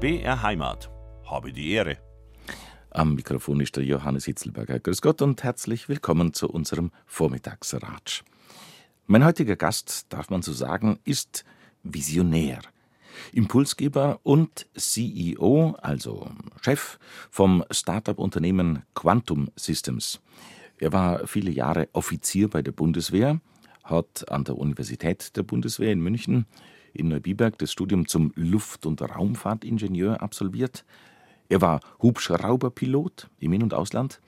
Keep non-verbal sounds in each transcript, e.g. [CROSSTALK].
BR Heimat. Habe die Ehre. Am Mikrofon ist der Johannes Hitzelberger. Grüß Gott und herzlich willkommen zu unserem Vormittagsratsch. Mein heutiger Gast, darf man so sagen, ist Visionär. Impulsgeber und CEO, also Chef vom Start-up-Unternehmen Quantum Systems. Er war viele Jahre Offizier bei der Bundeswehr, hat an der Universität der Bundeswehr in München in Neubiberg das Studium zum Luft- und Raumfahrtingenieur absolviert. Er war Hubschrauberpilot im In- und Ausland,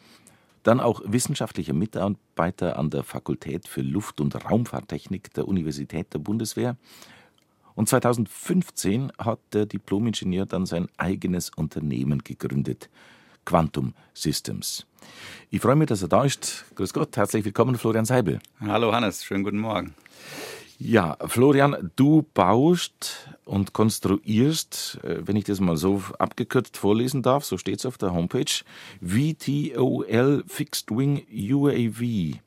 dann auch wissenschaftlicher Mitarbeiter an der Fakultät für Luft- und Raumfahrttechnik der Universität der Bundeswehr. Und 2015 hat der Diplomingenieur dann sein eigenes Unternehmen gegründet, Quantum Systems. Ich freue mich, dass er da ist. Grüß Gott, herzlich willkommen, Florian Seibel. Hallo Hannes, schönen guten Morgen. Ja, Florian, du baust und konstruierst, äh, wenn ich das mal so abgekürzt vorlesen darf, so steht es auf der Homepage, VTOL Fixed Wing UAV.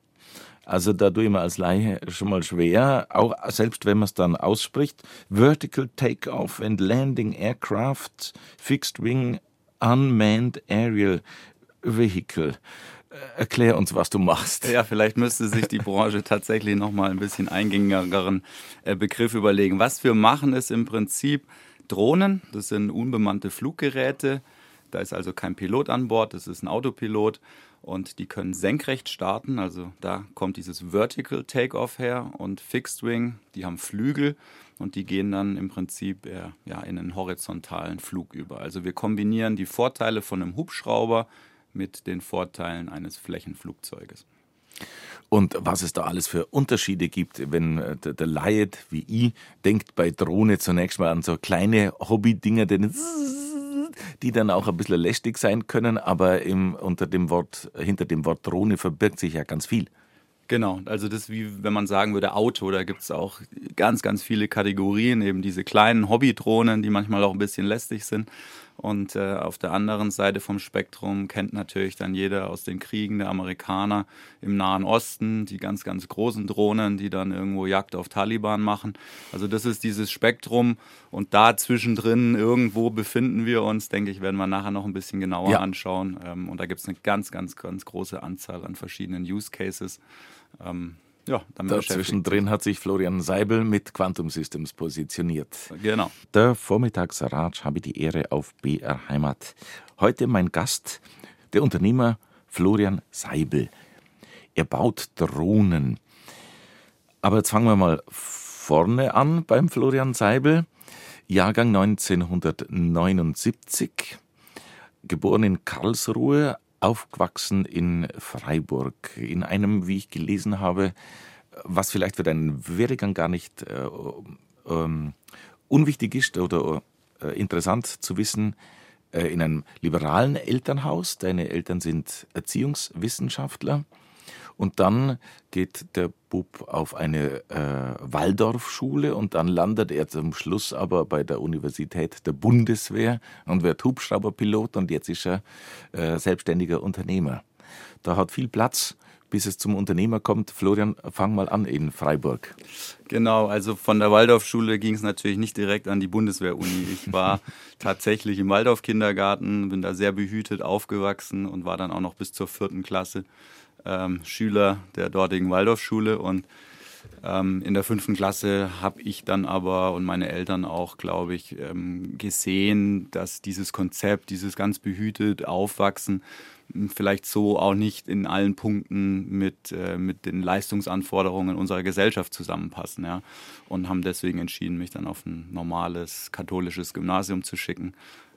Also da tue ich mir als Laie schon mal schwer, auch selbst wenn man es dann ausspricht. Vertical Takeoff and Landing Aircraft Fixed Wing Unmanned Aerial Vehicle. Erklär uns, was du machst. Ja, vielleicht müsste sich die Branche tatsächlich nochmal ein bisschen eingängigeren äh, Begriff überlegen. Was wir machen, ist im Prinzip Drohnen. Das sind unbemannte Fluggeräte. Da ist also kein Pilot an Bord, das ist ein Autopilot und die können senkrecht starten. Also da kommt dieses Vertical Takeoff her und Fixed Wing, die haben Flügel und die gehen dann im Prinzip ja, in einen horizontalen Flug über. Also wir kombinieren die Vorteile von einem Hubschrauber mit den Vorteilen eines Flächenflugzeuges. Und was es da alles für Unterschiede gibt, wenn äh, der, der Laie wie ich denkt bei Drohne zunächst mal an so kleine Hobby-Dinger, [LAUGHS] die dann auch ein bisschen lästig sein können, aber im, unter dem Wort, hinter dem Wort Drohne verbirgt sich ja ganz viel. Genau, also das ist wie wenn man sagen würde Auto, da gibt es auch ganz, ganz viele Kategorien, eben diese kleinen Hobbydrohnen, die manchmal auch ein bisschen lästig sind. Und äh, auf der anderen Seite vom Spektrum kennt natürlich dann jeder aus den Kriegen der Amerikaner im Nahen Osten die ganz, ganz großen Drohnen, die dann irgendwo Jagd auf Taliban machen. Also das ist dieses Spektrum und da zwischendrin irgendwo befinden wir uns, denke ich, werden wir nachher noch ein bisschen genauer ja. anschauen. Ähm, und da gibt es eine ganz, ganz, ganz große Anzahl an verschiedenen Use Cases. Ähm, ja, Dazwischendrin hat sich Florian Seibel mit Quantum Systems positioniert. Genau. Der Vormittagsratsch habe ich die Ehre auf BR Heimat. Heute mein Gast, der Unternehmer Florian Seibel. Er baut Drohnen. Aber jetzt fangen wir mal vorne an beim Florian Seibel. Jahrgang 1979, geboren in Karlsruhe, aufgewachsen in Freiburg, in einem, wie ich gelesen habe, was vielleicht für deinen Werdegang gar nicht äh, ähm, unwichtig ist oder äh, interessant zu wissen, äh, in einem liberalen Elternhaus. Deine Eltern sind Erziehungswissenschaftler. Und dann geht der Bub auf eine äh, Waldorfschule und dann landet er zum Schluss aber bei der Universität der Bundeswehr und wird Hubschrauberpilot und jetzt ist er äh, selbstständiger Unternehmer. Da hat viel Platz bis es zum Unternehmer kommt. Florian, fang mal an in Freiburg. Genau, also von der Waldorfschule ging es natürlich nicht direkt an die Bundeswehr-Uni. Ich war [LAUGHS] tatsächlich im Waldorf-Kindergarten, bin da sehr behütet aufgewachsen und war dann auch noch bis zur vierten Klasse ähm, Schüler der dortigen Waldorfschule und ähm, in der fünften Klasse habe ich dann aber und meine Eltern auch, glaube ich, ähm, gesehen, dass dieses Konzept, dieses ganz behütet Aufwachsen hm, vielleicht so auch nicht in allen Punkten mit, äh, mit den Leistungsanforderungen unserer Gesellschaft zusammenpassen. Ja? Und haben deswegen entschieden, mich dann auf ein normales katholisches Gymnasium zu schicken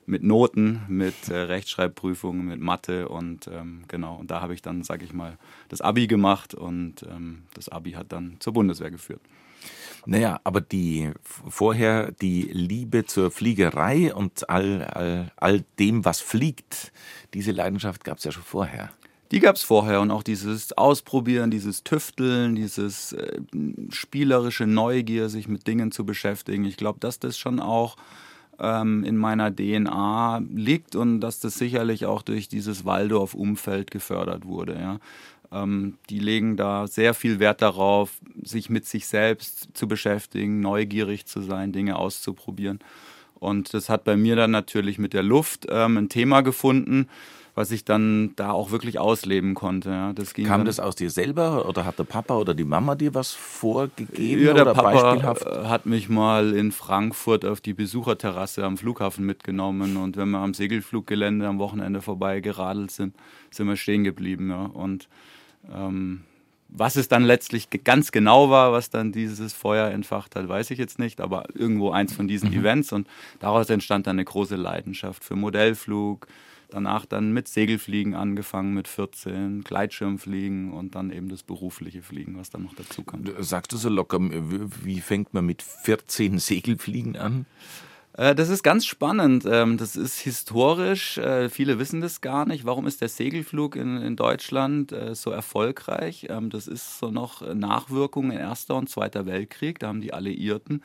mit Noten, mit äh, Rechtschreibprüfungen, mit Mathe und ähm, genau. Und da habe ich dann, sage ich mal, das Abi gemacht und ähm, das Abi hat dann zur Bundeswehr geführt. Naja, aber die vorher die Liebe zur Fliegerei und all, all, all dem, was fliegt, diese Leidenschaft gab es ja schon vorher. Die gab es vorher und auch dieses Ausprobieren, dieses Tüfteln, dieses äh, spielerische Neugier, sich mit Dingen zu beschäftigen. Ich glaube, dass das schon auch ähm, in meiner DNA liegt und dass das sicherlich auch durch dieses Waldorf-Umfeld gefördert wurde. Ja. Ähm, die legen da sehr viel Wert darauf, sich mit sich selbst zu beschäftigen, neugierig zu sein, Dinge auszuprobieren. Und das hat bei mir dann natürlich mit der Luft ähm, ein Thema gefunden, was ich dann da auch wirklich ausleben konnte. Ja. Das Kam das aus dir selber oder hat der Papa oder die Mama dir was vorgegeben ja, der oder Papa beispielhaft? hat mich mal in Frankfurt auf die Besucherterrasse am Flughafen mitgenommen und wenn wir am Segelfluggelände am Wochenende vorbei geradelt sind, sind wir stehen geblieben. Ja. Und ähm, was es dann letztlich ganz genau war, was dann dieses Feuer entfacht hat, weiß ich jetzt nicht, aber irgendwo eins von diesen mhm. Events und daraus entstand dann eine große Leidenschaft für Modellflug, danach dann mit Segelfliegen angefangen mit 14, Gleitschirmfliegen und dann eben das berufliche Fliegen, was dann noch dazu kam. Sagst du so locker, wie fängt man mit 14 Segelfliegen an? Äh, das ist ganz spannend. Ähm, das ist historisch. Äh, viele wissen das gar nicht. Warum ist der Segelflug in, in Deutschland äh, so erfolgreich? Ähm, das ist so noch Nachwirkungen in Erster und Zweiter Weltkrieg. Da haben die Alliierten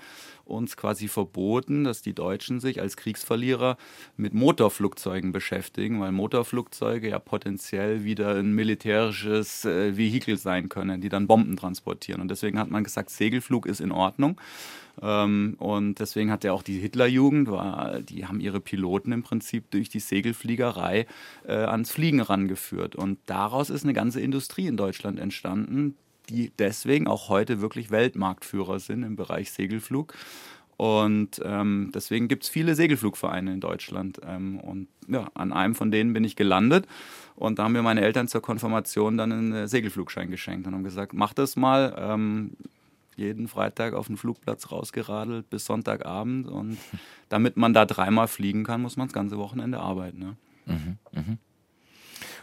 uns quasi verboten, dass die Deutschen sich als Kriegsverlierer mit Motorflugzeugen beschäftigen, weil Motorflugzeuge ja potenziell wieder ein militärisches Vehikel sein können, die dann Bomben transportieren. Und deswegen hat man gesagt, Segelflug ist in Ordnung. Ähm, und deswegen hat ja auch die Hitlerjugend, war, die haben ihre Piloten im Prinzip durch die Segelfliegerei äh, ans Fliegen rangeführt. Und daraus ist eine ganze Industrie in Deutschland entstanden, die deswegen auch heute wirklich Weltmarktführer sind im Bereich Segelflug. Und ähm, deswegen gibt es viele Segelflugvereine in Deutschland. Ähm, und ja, an einem von denen bin ich gelandet. Und da haben mir meine Eltern zur Konfirmation dann einen Segelflugschein geschenkt und haben gesagt, mach das mal. Ähm, jeden Freitag auf den Flugplatz rausgeradelt bis Sonntagabend. Und [LAUGHS] damit man da dreimal fliegen kann, muss man das ganze Wochenende arbeiten. Ne? Mhm, mh.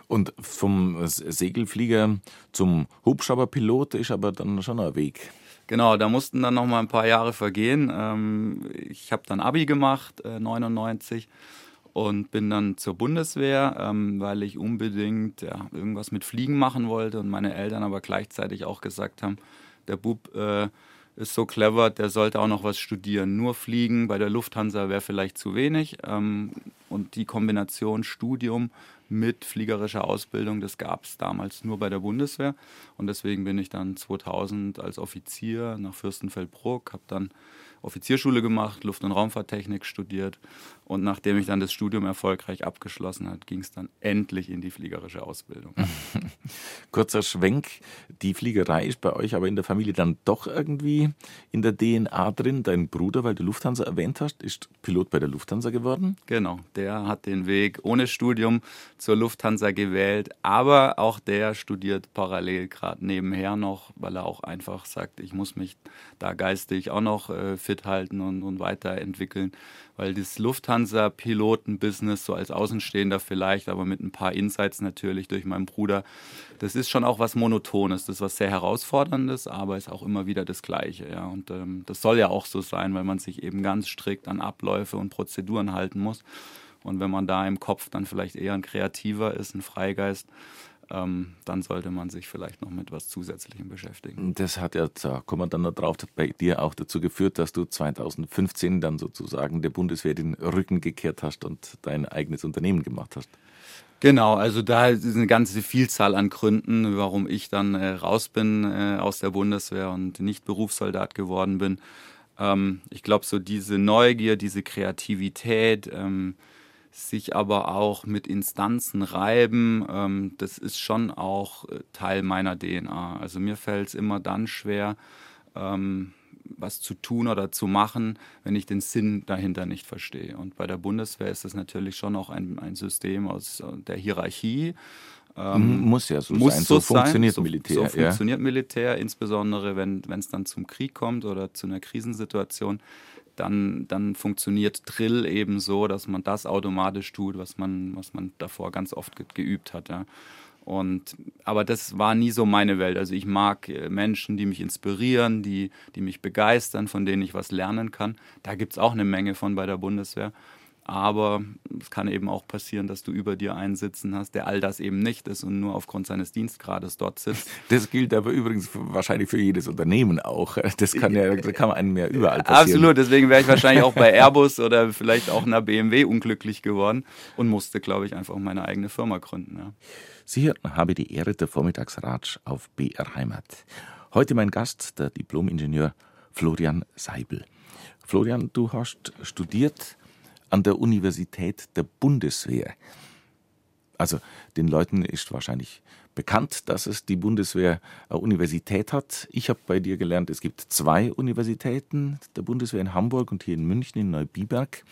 Und vom Segelflieger zum Hubschrauberpilot ist aber dann schon ein Weg. Genau, da mussten dann noch mal ein paar Jahre vergehen. Ähm, ich habe dann Abi gemacht, 99 äh, und bin dann zur Bundeswehr, ähm, weil ich unbedingt ja, irgendwas mit Fliegen machen wollte und meine Eltern aber gleichzeitig auch gesagt haben, der Bub äh, ist so clever, der sollte auch noch was studieren. Nur fliegen bei der Lufthansa wäre vielleicht zu wenig. Ähm, und die Kombination Studium mit fliegerischer Ausbildung, das gab es damals nur bei der Bundeswehr. Und deswegen bin ich dann 2000 als Offizier nach Fürstenfeldbruck, habe dann Offizierschule gemacht, Luft- und Raumfahrttechnik studiert. Und nachdem ich dann das Studium erfolgreich abgeschlossen hat, ging es dann endlich in die fliegerische Ausbildung. [LAUGHS] Kurzer Schwenk, die Fliegerei ist bei euch aber in der Familie dann doch irgendwie in der DNA drin. Dein Bruder, weil du Lufthansa erwähnt hast, ist Pilot bei der Lufthansa geworden. Genau, der hat den Weg ohne Studium zur Lufthansa gewählt, aber auch der studiert parallel gerade nebenher noch, weil er auch einfach sagt, ich muss mich da geistig auch noch äh, fit halten und, und weiterentwickeln, weil das Lufthansa-Piloten-Business so als Außenstehender vielleicht, aber mit ein paar Insights natürlich durch meinen Bruder, das ist schon auch was Monotones, das ist was sehr herausforderndes, aber ist auch immer wieder das Gleiche, ja. Und ähm, das soll ja auch so sein, weil man sich eben ganz strikt an Abläufe und Prozeduren halten muss. Und wenn man da im Kopf dann vielleicht eher ein Kreativer ist, ein Freigeist, ähm, dann sollte man sich vielleicht noch mit was Zusätzlichem beschäftigen. Das hat ja, da kommen wir dann noch drauf, bei dir auch dazu geführt, dass du 2015 dann sozusagen der Bundeswehr den Rücken gekehrt hast und dein eigenes Unternehmen gemacht hast. Genau, also da ist eine ganze Vielzahl an Gründen, warum ich dann äh, raus bin äh, aus der Bundeswehr und nicht Berufssoldat geworden bin. Ähm, ich glaube, so diese Neugier, diese Kreativität, ähm, sich aber auch mit Instanzen reiben, ähm, das ist schon auch äh, Teil meiner DNA. Also mir fällt es immer dann schwer, ähm, was zu tun oder zu machen, wenn ich den Sinn dahinter nicht verstehe. Und bei der Bundeswehr ist das natürlich schon auch ein, ein System aus äh, der Hierarchie. Ähm, muss ja so muss sein. So, so funktioniert sein. Militär. So, so ja. funktioniert Militär, insbesondere wenn es dann zum Krieg kommt oder zu einer Krisensituation dann, dann funktioniert Drill eben so, dass man das automatisch tut, was man, was man davor ganz oft ge geübt hat. Ja. Und, aber das war nie so meine Welt. Also ich mag äh, Menschen, die mich inspirieren, die, die mich begeistern, von denen ich was lernen kann. Da gibt es auch eine Menge von bei der Bundeswehr. Aber es kann eben auch passieren, dass du über dir einen sitzen hast, der all das eben nicht ist und nur aufgrund seines Dienstgrades dort sitzt. Das gilt aber übrigens wahrscheinlich für jedes Unternehmen auch. Das kann ja, das kann man einem ja überall passieren. Absolut, deswegen wäre ich wahrscheinlich auch bei Airbus oder vielleicht auch einer BMW unglücklich geworden und musste, glaube ich, einfach meine eigene Firma gründen. Ja. Sie hörten habe die Ehre der Vormittagsratsch auf BR Heimat. Heute mein Gast, der Diplomingenieur Florian Seibel. Florian, du hast studiert an der Universität der Bundeswehr. Also den Leuten ist wahrscheinlich bekannt, dass es die Bundeswehr eine Universität hat. Ich habe bei dir gelernt, es gibt zwei Universitäten der Bundeswehr in Hamburg und hier in München in Neubiberg.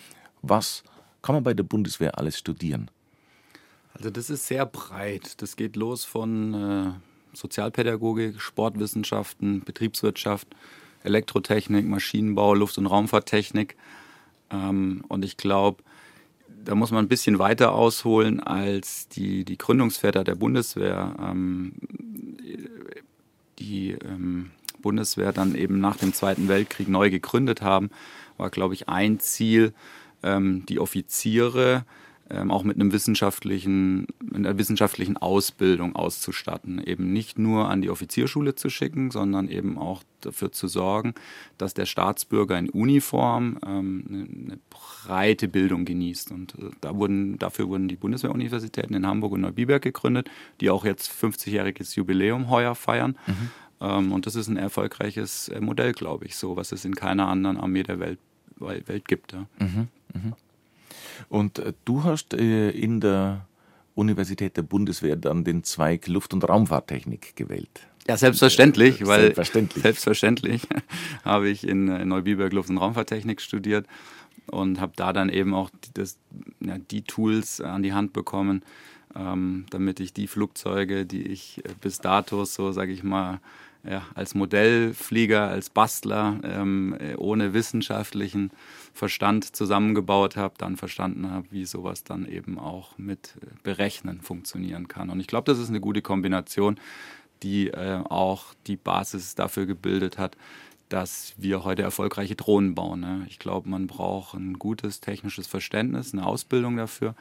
Was kann man bei der Bundeswehr alles studieren? Also das ist sehr breit. Das geht los von äh, Sozialpädagogik, Sportwissenschaften, Betriebswirtschaft, Elektrotechnik, Maschinenbau, Luft- und Raumfahrttechnik. Ähm, und ich glaube, da muss man ein bisschen weiter ausholen als die, die Gründungsväter der Bundeswehr. Ähm, die ähm, Bundeswehr dann eben nach dem Zweiten Weltkrieg neu gegründet haben, war, glaube ich, ein Ziel, ähm, die Offiziere ähm, auch mit einem wissenschaftlichen, einer wissenschaftlichen Ausbildung auszustatten. Eben nicht nur an die Offizierschule zu schicken, sondern eben auch dafür zu sorgen, dass der Staatsbürger in Uniform ähm, eine breite Bildung genießt. Und äh, da wurden, dafür wurden die Bundeswehruniversitäten in Hamburg und Neubiberg gegründet, die auch jetzt 50-jähriges Jubiläum heuer feiern. Mhm. Ähm, und das ist ein erfolgreiches äh, Modell, glaube ich, so, was es in keiner anderen Armee der Welt, Welt gibt. Ja. Mhm. Mhm. Und äh, du hast äh, in der Universität der Bundeswehr dann den Zweig Luft- und Raumfahrttechnik gewählt. Ja, selbstverständlich, weil selbstverständlich, selbstverständlich [LAUGHS] habe ich in, in Neubiberg Luft- und Raumfahrttechnik studiert und habe da dann eben auch die, das, ja, die Tools an die Hand bekommen, ähm, damit ich die Flugzeuge, die ich äh, bis dato so, sage ich mal, ja, als Modellflieger, als Bastler ähm, ohne wissenschaftlichen Verstand zusammengebaut habe, dann verstanden habe, wie sowas dann eben auch mit äh, Berechnen funktionieren kann. Und ich glaube, das ist eine gute Kombination, die äh, auch die Basis dafür gebildet hat, dass wir heute erfolgreiche Drohnen bauen. Ne? Ich glaube, man braucht ein gutes technisches Verständnis, eine Ausbildung dafür.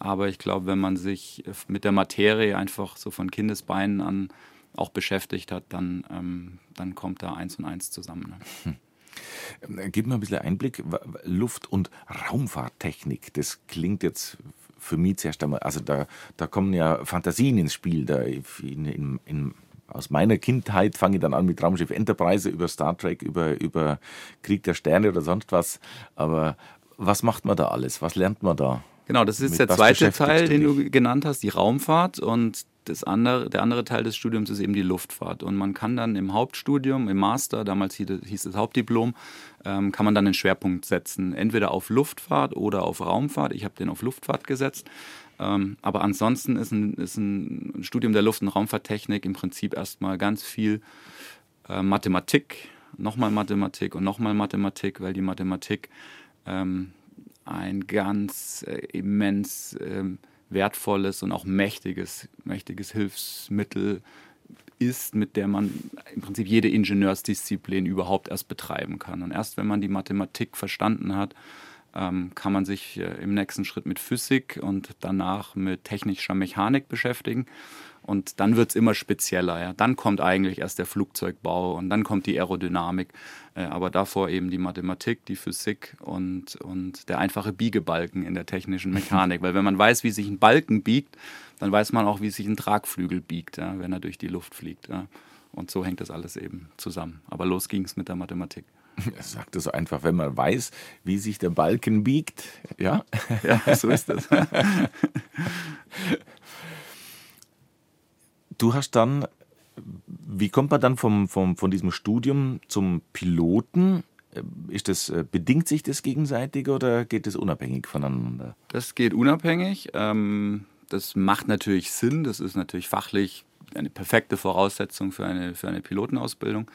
Aber ich glaube, wenn man sich mit der Materie einfach so von Kindesbeinen an auch beschäftigt hat, dann, ähm, dann kommt da eins und eins zusammen. Ne? Hm. [LAUGHS] Gib mir ein bisschen Einblick. Luft- und Raumfahrttechnik, das klingt jetzt für mich zuerst einmal, also da, da kommen ja Fantasien ins Spiel. Da in, in, in, aus meiner Kindheit fange ich dann an mit Raumschiff Enterprise über Star Trek, über, über Krieg der Sterne oder sonst was. Aber was macht man da alles? Was lernt man da? Genau, das ist Mit der zweite Teil, den du genannt hast, die Raumfahrt. Und das andere, der andere Teil des Studiums ist eben die Luftfahrt. Und man kann dann im Hauptstudium, im Master, damals hieß es Hauptdiplom, ähm, kann man dann den Schwerpunkt setzen. Entweder auf Luftfahrt oder auf Raumfahrt. Ich habe den auf Luftfahrt gesetzt. Ähm, aber ansonsten ist ein, ist ein Studium der Luft- und Raumfahrttechnik im Prinzip erstmal ganz viel äh, Mathematik, nochmal Mathematik und nochmal Mathematik, weil die Mathematik ähm, ein ganz äh, immens ähm, wertvolles und auch mächtiges, mächtiges Hilfsmittel ist, mit der man im Prinzip jede Ingenieursdisziplin überhaupt erst betreiben kann. Und erst wenn man die Mathematik verstanden hat, ähm, kann man sich äh, im nächsten Schritt mit Physik und danach mit technischer Mechanik beschäftigen. Und dann wird es immer spezieller. Ja. Dann kommt eigentlich erst der Flugzeugbau und dann kommt die Aerodynamik. Äh, aber davor eben die Mathematik, die Physik und, und der einfache Biegebalken in der technischen Mechanik. [LAUGHS] Weil wenn man weiß, wie sich ein Balken biegt, dann weiß man auch, wie sich ein Tragflügel biegt, ja, wenn er durch die Luft fliegt. Ja. Und so hängt das alles eben zusammen. Aber los ging es mit der Mathematik. [LAUGHS] Er sagt es so einfach, wenn man weiß, wie sich der Balken biegt. Ja, ja so ist das. [LAUGHS] du hast dann, wie kommt man dann vom, vom, von diesem Studium zum Piloten? Ist das, äh, bedingt sich das gegenseitig oder geht es unabhängig voneinander? Das geht unabhängig. Ähm, das macht natürlich Sinn. Das ist natürlich fachlich eine perfekte Voraussetzung für eine, für eine Pilotenausbildung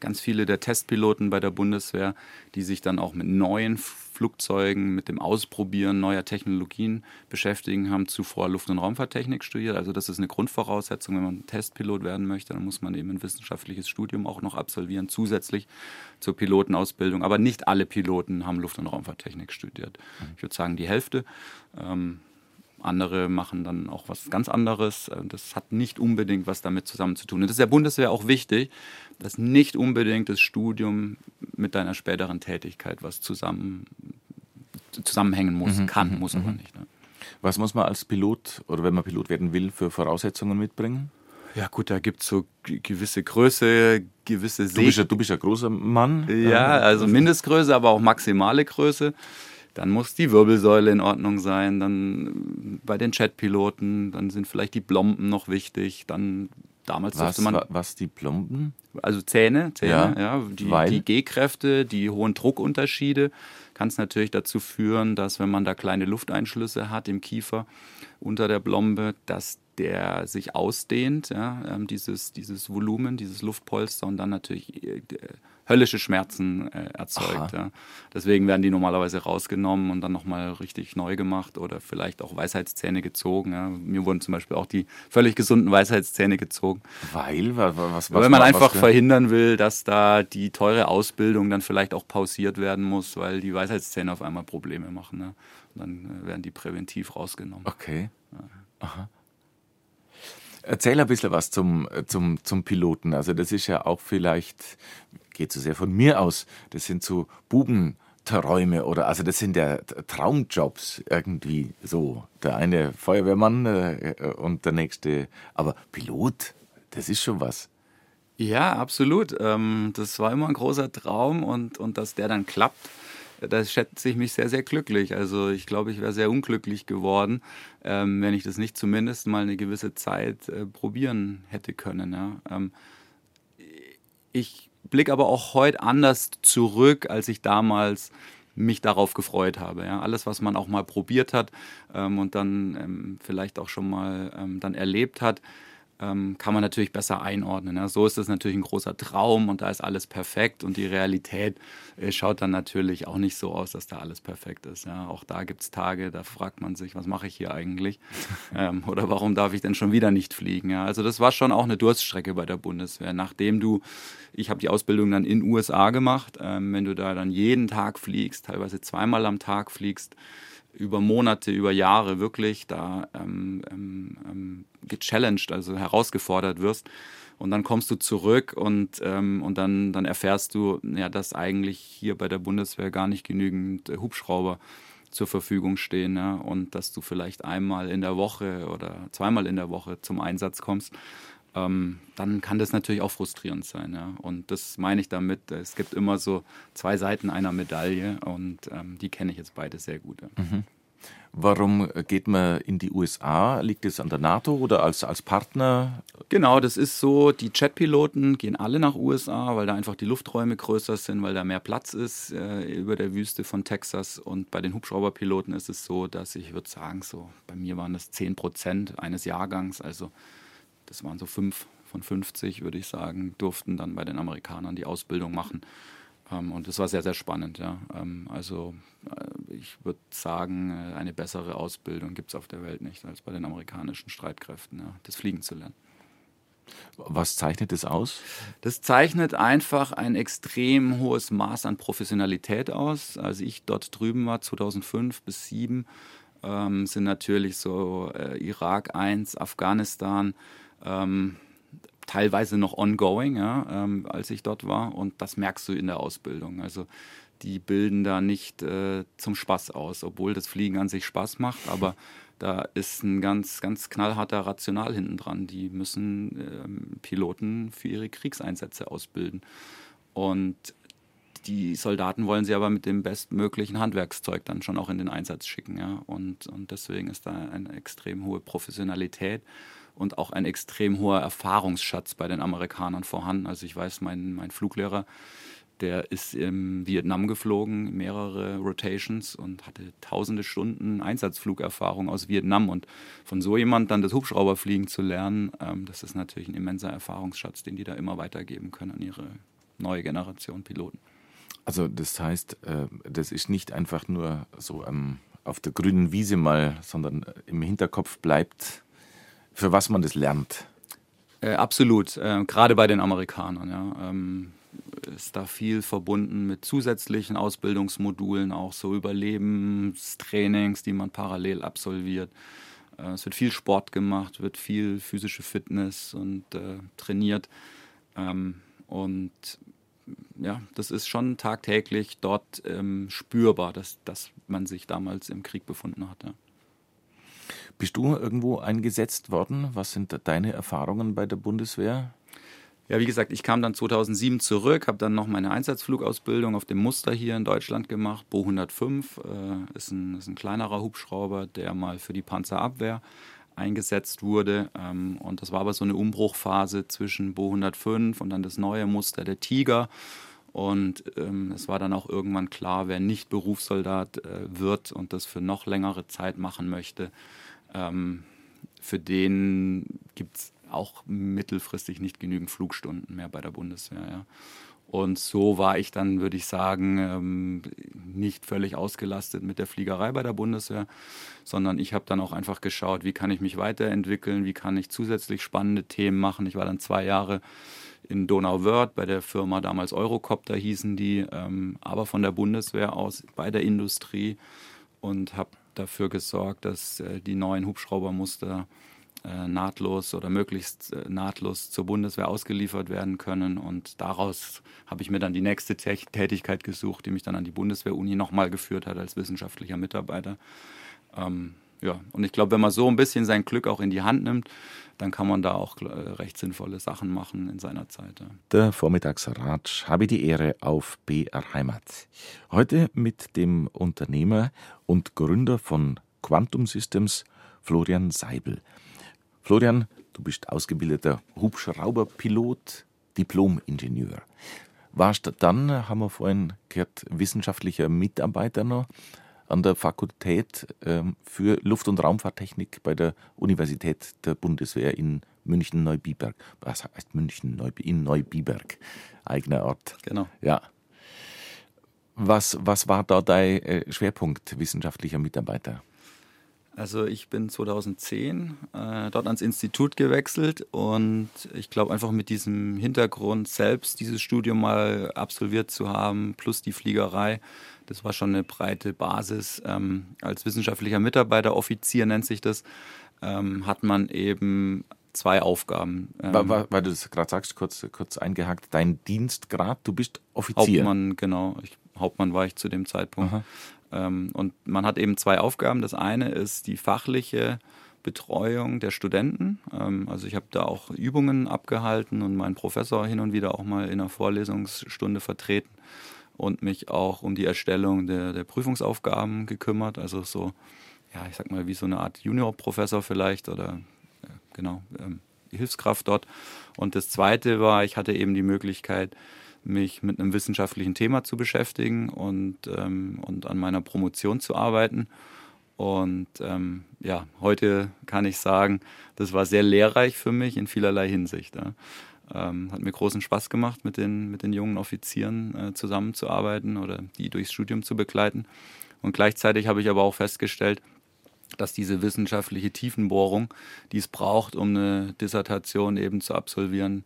ganz viele der Testpiloten bei der Bundeswehr, die sich dann auch mit neuen Flugzeugen, mit dem Ausprobieren neuer Technologien beschäftigen, haben zuvor Luft- und Raumfahrttechnik studiert. Also das ist eine Grundvoraussetzung, wenn man Testpilot werden möchte, dann muss man eben ein wissenschaftliches Studium auch noch absolvieren, zusätzlich zur Pilotenausbildung. Aber nicht alle Piloten haben Luft- und Raumfahrttechnik studiert. Ich würde sagen, die Hälfte. Ähm, andere machen dann auch was ganz anderes. Äh, das hat nicht unbedingt was damit zusammen zu tun. Und das ist der Bundeswehr auch wichtig, dass nicht unbedingt das Studium mit deiner späteren Tätigkeit was zusammen, zusammenhängen muss, mhm, kann, mhm, muss aber mhm. nicht. Ne? Was muss man als Pilot oder wenn man Pilot werden will, für Voraussetzungen mitbringen? Ja gut, da gibt es so gewisse Größe, gewisse See. Du bist, ja, du bist ja großer Mann. Ja, also Mindestgröße, aber auch maximale Größe. Dann muss die Wirbelsäule in Ordnung sein. Dann bei den Jetpiloten, dann sind vielleicht die Blomben noch wichtig. Dann damals was, man. Was die Plomben? Also Zähne, Zähne, ja. ja die, die G-Kräfte, die hohen Druckunterschiede kann es natürlich dazu führen, dass wenn man da kleine Lufteinschlüsse hat im Kiefer unter der Blombe, dass der sich ausdehnt, ja, ähm, dieses, dieses Volumen, dieses Luftpolster und dann natürlich äh, höllische Schmerzen äh, erzeugt. Ja. Deswegen werden die normalerweise rausgenommen und dann nochmal richtig neu gemacht oder vielleicht auch Weisheitszähne gezogen. Ja. Mir wurden zum Beispiel auch die völlig gesunden Weisheitszähne gezogen. Weil? Was, was, weil man was, einfach verhindern will, dass da die teure Ausbildung dann vielleicht auch pausiert werden muss, weil die Weisheitszähne auf einmal Probleme machen. Ja. Und dann äh, werden die präventiv rausgenommen. Okay. Aha. Erzähl ein bisschen was zum, zum, zum Piloten. Also das ist ja auch vielleicht, geht so sehr von mir aus, das sind so Bubenträume oder also das sind ja Traumjobs irgendwie so. Der eine Feuerwehrmann äh, und der nächste, aber Pilot, das ist schon was. Ja, absolut. Ähm, das war immer ein großer Traum und, und dass der dann klappt da schätze ich mich sehr, sehr glücklich. Also ich glaube, ich wäre sehr unglücklich geworden, ähm, wenn ich das nicht zumindest mal eine gewisse Zeit äh, probieren hätte können. Ähm, ich blicke aber auch heute anders zurück, als ich damals mich darauf gefreut habe. Ja. Alles, was man auch mal probiert hat ähm, und dann ähm, vielleicht auch schon mal ähm, dann erlebt hat, ähm, kann man natürlich besser einordnen. Ja. So ist es natürlich ein großer Traum und da ist alles perfekt und die Realität äh, schaut dann natürlich auch nicht so aus, dass da alles perfekt ist. Ja. Auch da gibt es Tage, da fragt man sich, was mache ich hier eigentlich? [LAUGHS] ähm, oder warum darf ich denn schon wieder nicht fliegen? Ja. Also das war schon auch eine Durststrecke bei der Bundeswehr. Nachdem du, ich habe die Ausbildung dann in USA gemacht, ähm, wenn du da dann jeden Tag fliegst, teilweise zweimal am Tag fliegst, über Monate, über Jahre wirklich da ähm, ähm, ähm, gechallenged, also herausgefordert wirst. Und dann kommst du zurück und, ähm, und dann, dann erfährst du, ja, dass eigentlich hier bei der Bundeswehr gar nicht genügend äh, Hubschrauber zur Verfügung stehen ja, und dass du vielleicht einmal in der Woche oder zweimal in der Woche zum Einsatz kommst. Ähm, dann kann das natürlich auch frustrierend sein. Ja. Und das meine ich damit. Es gibt immer so zwei Seiten einer Medaille und ähm, die kenne ich jetzt beide sehr gut. Ja. Mhm. Warum geht man in die USA? Liegt es an der NATO oder als, als Partner? Genau, das ist so. Die Jetpiloten gehen alle nach USA, weil da einfach die Lufträume größer sind, weil da mehr Platz ist äh, über der Wüste von Texas. Und bei den Hubschrauberpiloten ist es so, dass ich würde sagen, so bei mir waren das 10 Prozent eines Jahrgangs. Also das waren so fünf von 50, würde ich sagen, durften dann bei den Amerikanern die Ausbildung machen. Ähm, und das war sehr, sehr spannend. Ja. Ähm, also äh, ich würde sagen, äh, eine bessere Ausbildung gibt es auf der Welt nicht als bei den amerikanischen Streitkräften, ja, das Fliegen zu lernen. Was zeichnet das aus? Das zeichnet einfach ein extrem hohes Maß an Professionalität aus. Als ich dort drüben war, 2005 bis 2007, ähm, sind natürlich so äh, Irak 1, Afghanistan, ähm, teilweise noch ongoing, ja, ähm, als ich dort war. Und das merkst du in der Ausbildung. Also die bilden da nicht äh, zum Spaß aus, obwohl das Fliegen an sich Spaß macht, aber [LAUGHS] da ist ein ganz, ganz knallharter Rational hinten dran. Die müssen ähm, Piloten für ihre Kriegseinsätze ausbilden. Und die Soldaten wollen sie aber mit dem bestmöglichen Handwerkszeug dann schon auch in den Einsatz schicken. Ja? Und, und deswegen ist da eine extrem hohe Professionalität und auch ein extrem hoher Erfahrungsschatz bei den Amerikanern vorhanden. Also ich weiß, mein, mein Fluglehrer, der ist im Vietnam geflogen, mehrere Rotations und hatte tausende Stunden Einsatzflugerfahrung aus Vietnam. Und von so jemand dann das Hubschrauberfliegen zu lernen, ähm, das ist natürlich ein immenser Erfahrungsschatz, den die da immer weitergeben können an ihre neue Generation Piloten. Also das heißt, äh, das ist nicht einfach nur so ähm, auf der grünen Wiese mal, sondern äh, im Hinterkopf bleibt, für was man das lernt. Äh, absolut, äh, gerade bei den Amerikanern. Ja. Ähm, ist da viel verbunden mit zusätzlichen Ausbildungsmodulen, auch so Überlebenstrainings, die man parallel absolviert. Äh, es wird viel Sport gemacht, wird viel physische Fitness und äh, trainiert. Ähm, und ja, das ist schon tagtäglich dort ähm, spürbar, dass, dass man sich damals im Krieg befunden hat. Ja. Bist du irgendwo eingesetzt worden? Was sind deine Erfahrungen bei der Bundeswehr? Ja, wie gesagt, ich kam dann 2007 zurück, habe dann noch meine Einsatzflugausbildung auf dem Muster hier in Deutschland gemacht. Bo 105 äh, ist, ein, ist ein kleinerer Hubschrauber, der mal für die Panzerabwehr eingesetzt wurde. Ähm, und das war aber so eine Umbruchphase zwischen Bo 105 und dann das neue Muster der Tiger. Und ähm, es war dann auch irgendwann klar, wer nicht Berufssoldat äh, wird und das für noch längere Zeit machen möchte, ähm, für den gibt es auch mittelfristig nicht genügend Flugstunden mehr bei der Bundeswehr. Ja. Und so war ich dann, würde ich sagen, ähm, nicht völlig ausgelastet mit der Fliegerei bei der Bundeswehr, sondern ich habe dann auch einfach geschaut, wie kann ich mich weiterentwickeln, wie kann ich zusätzlich spannende Themen machen. Ich war dann zwei Jahre in Donauwörth bei der Firma damals Eurocopter hießen die, ähm, aber von der Bundeswehr aus bei der Industrie und habe dafür gesorgt, dass äh, die neuen Hubschraubermuster nahtlos oder möglichst äh, nahtlos zur Bundeswehr ausgeliefert werden können. Und daraus habe ich mir dann die nächste Tätigkeit gesucht, die mich dann an die Bundeswehr-Uni nochmal geführt hat als wissenschaftlicher Mitarbeiter. Ähm, ja, und ich glaube, wenn man so ein bisschen sein Glück auch in die Hand nimmt, dann kann man da auch äh, recht sinnvolle Sachen machen in seiner Zeit. Ja. Der Vormittagsratsch habe die Ehre auf BR Heimat. Heute mit dem Unternehmer und Gründer von Quantum Systems, Florian Seibel. Florian, du bist ausgebildeter Hubschrauberpilot, Diplom-Ingenieur. Warst dann, haben wir vorhin gehört, wissenschaftlicher Mitarbeiter noch an der Fakultät ähm, für Luft- und Raumfahrttechnik bei der Universität der Bundeswehr in München-Neubiberg. Was heißt München? In Neubiberg, eigener Ort. Genau. Ja. Was, was war da dein äh, Schwerpunkt wissenschaftlicher Mitarbeiter? Also ich bin 2010 äh, dort ans Institut gewechselt und ich glaube einfach mit diesem Hintergrund selbst dieses Studium mal absolviert zu haben, plus die Fliegerei, das war schon eine breite Basis. Ähm, als wissenschaftlicher Mitarbeiter, Offizier nennt sich das, ähm, hat man eben zwei Aufgaben. Ähm, weil, du das gerade sagst, kurz, kurz eingehakt, dein Dienstgrad, du bist Offizier. Hauptmann, genau. Ich, Hauptmann war ich zu dem Zeitpunkt. Aha. Ähm, und man hat eben zwei Aufgaben. Das eine ist die fachliche Betreuung der Studenten. Ähm, also ich habe da auch Übungen abgehalten und meinen Professor hin und wieder auch mal in einer Vorlesungsstunde vertreten und mich auch um die Erstellung der, der Prüfungsaufgaben gekümmert. Also so, ja, ich sag mal, wie so eine Art Juniorprofessor vielleicht oder äh, genau, ähm, Hilfskraft dort. Und das zweite war, ich hatte eben die Möglichkeit, mich mit einem wissenschaftlichen Thema zu beschäftigen und, ähm, und an meiner Promotion zu arbeiten. Und ähm, ja, heute kann ich sagen, das war sehr lehrreich für mich in vielerlei Hinsicht. Ja. Ähm, hat mir großen Spaß gemacht, mit den, mit den jungen Offizieren äh, zusammenzuarbeiten oder die durchs Studium zu begleiten. Und gleichzeitig habe ich aber auch festgestellt, dass diese wissenschaftliche Tiefenbohrung, die es braucht, um eine Dissertation eben zu absolvieren,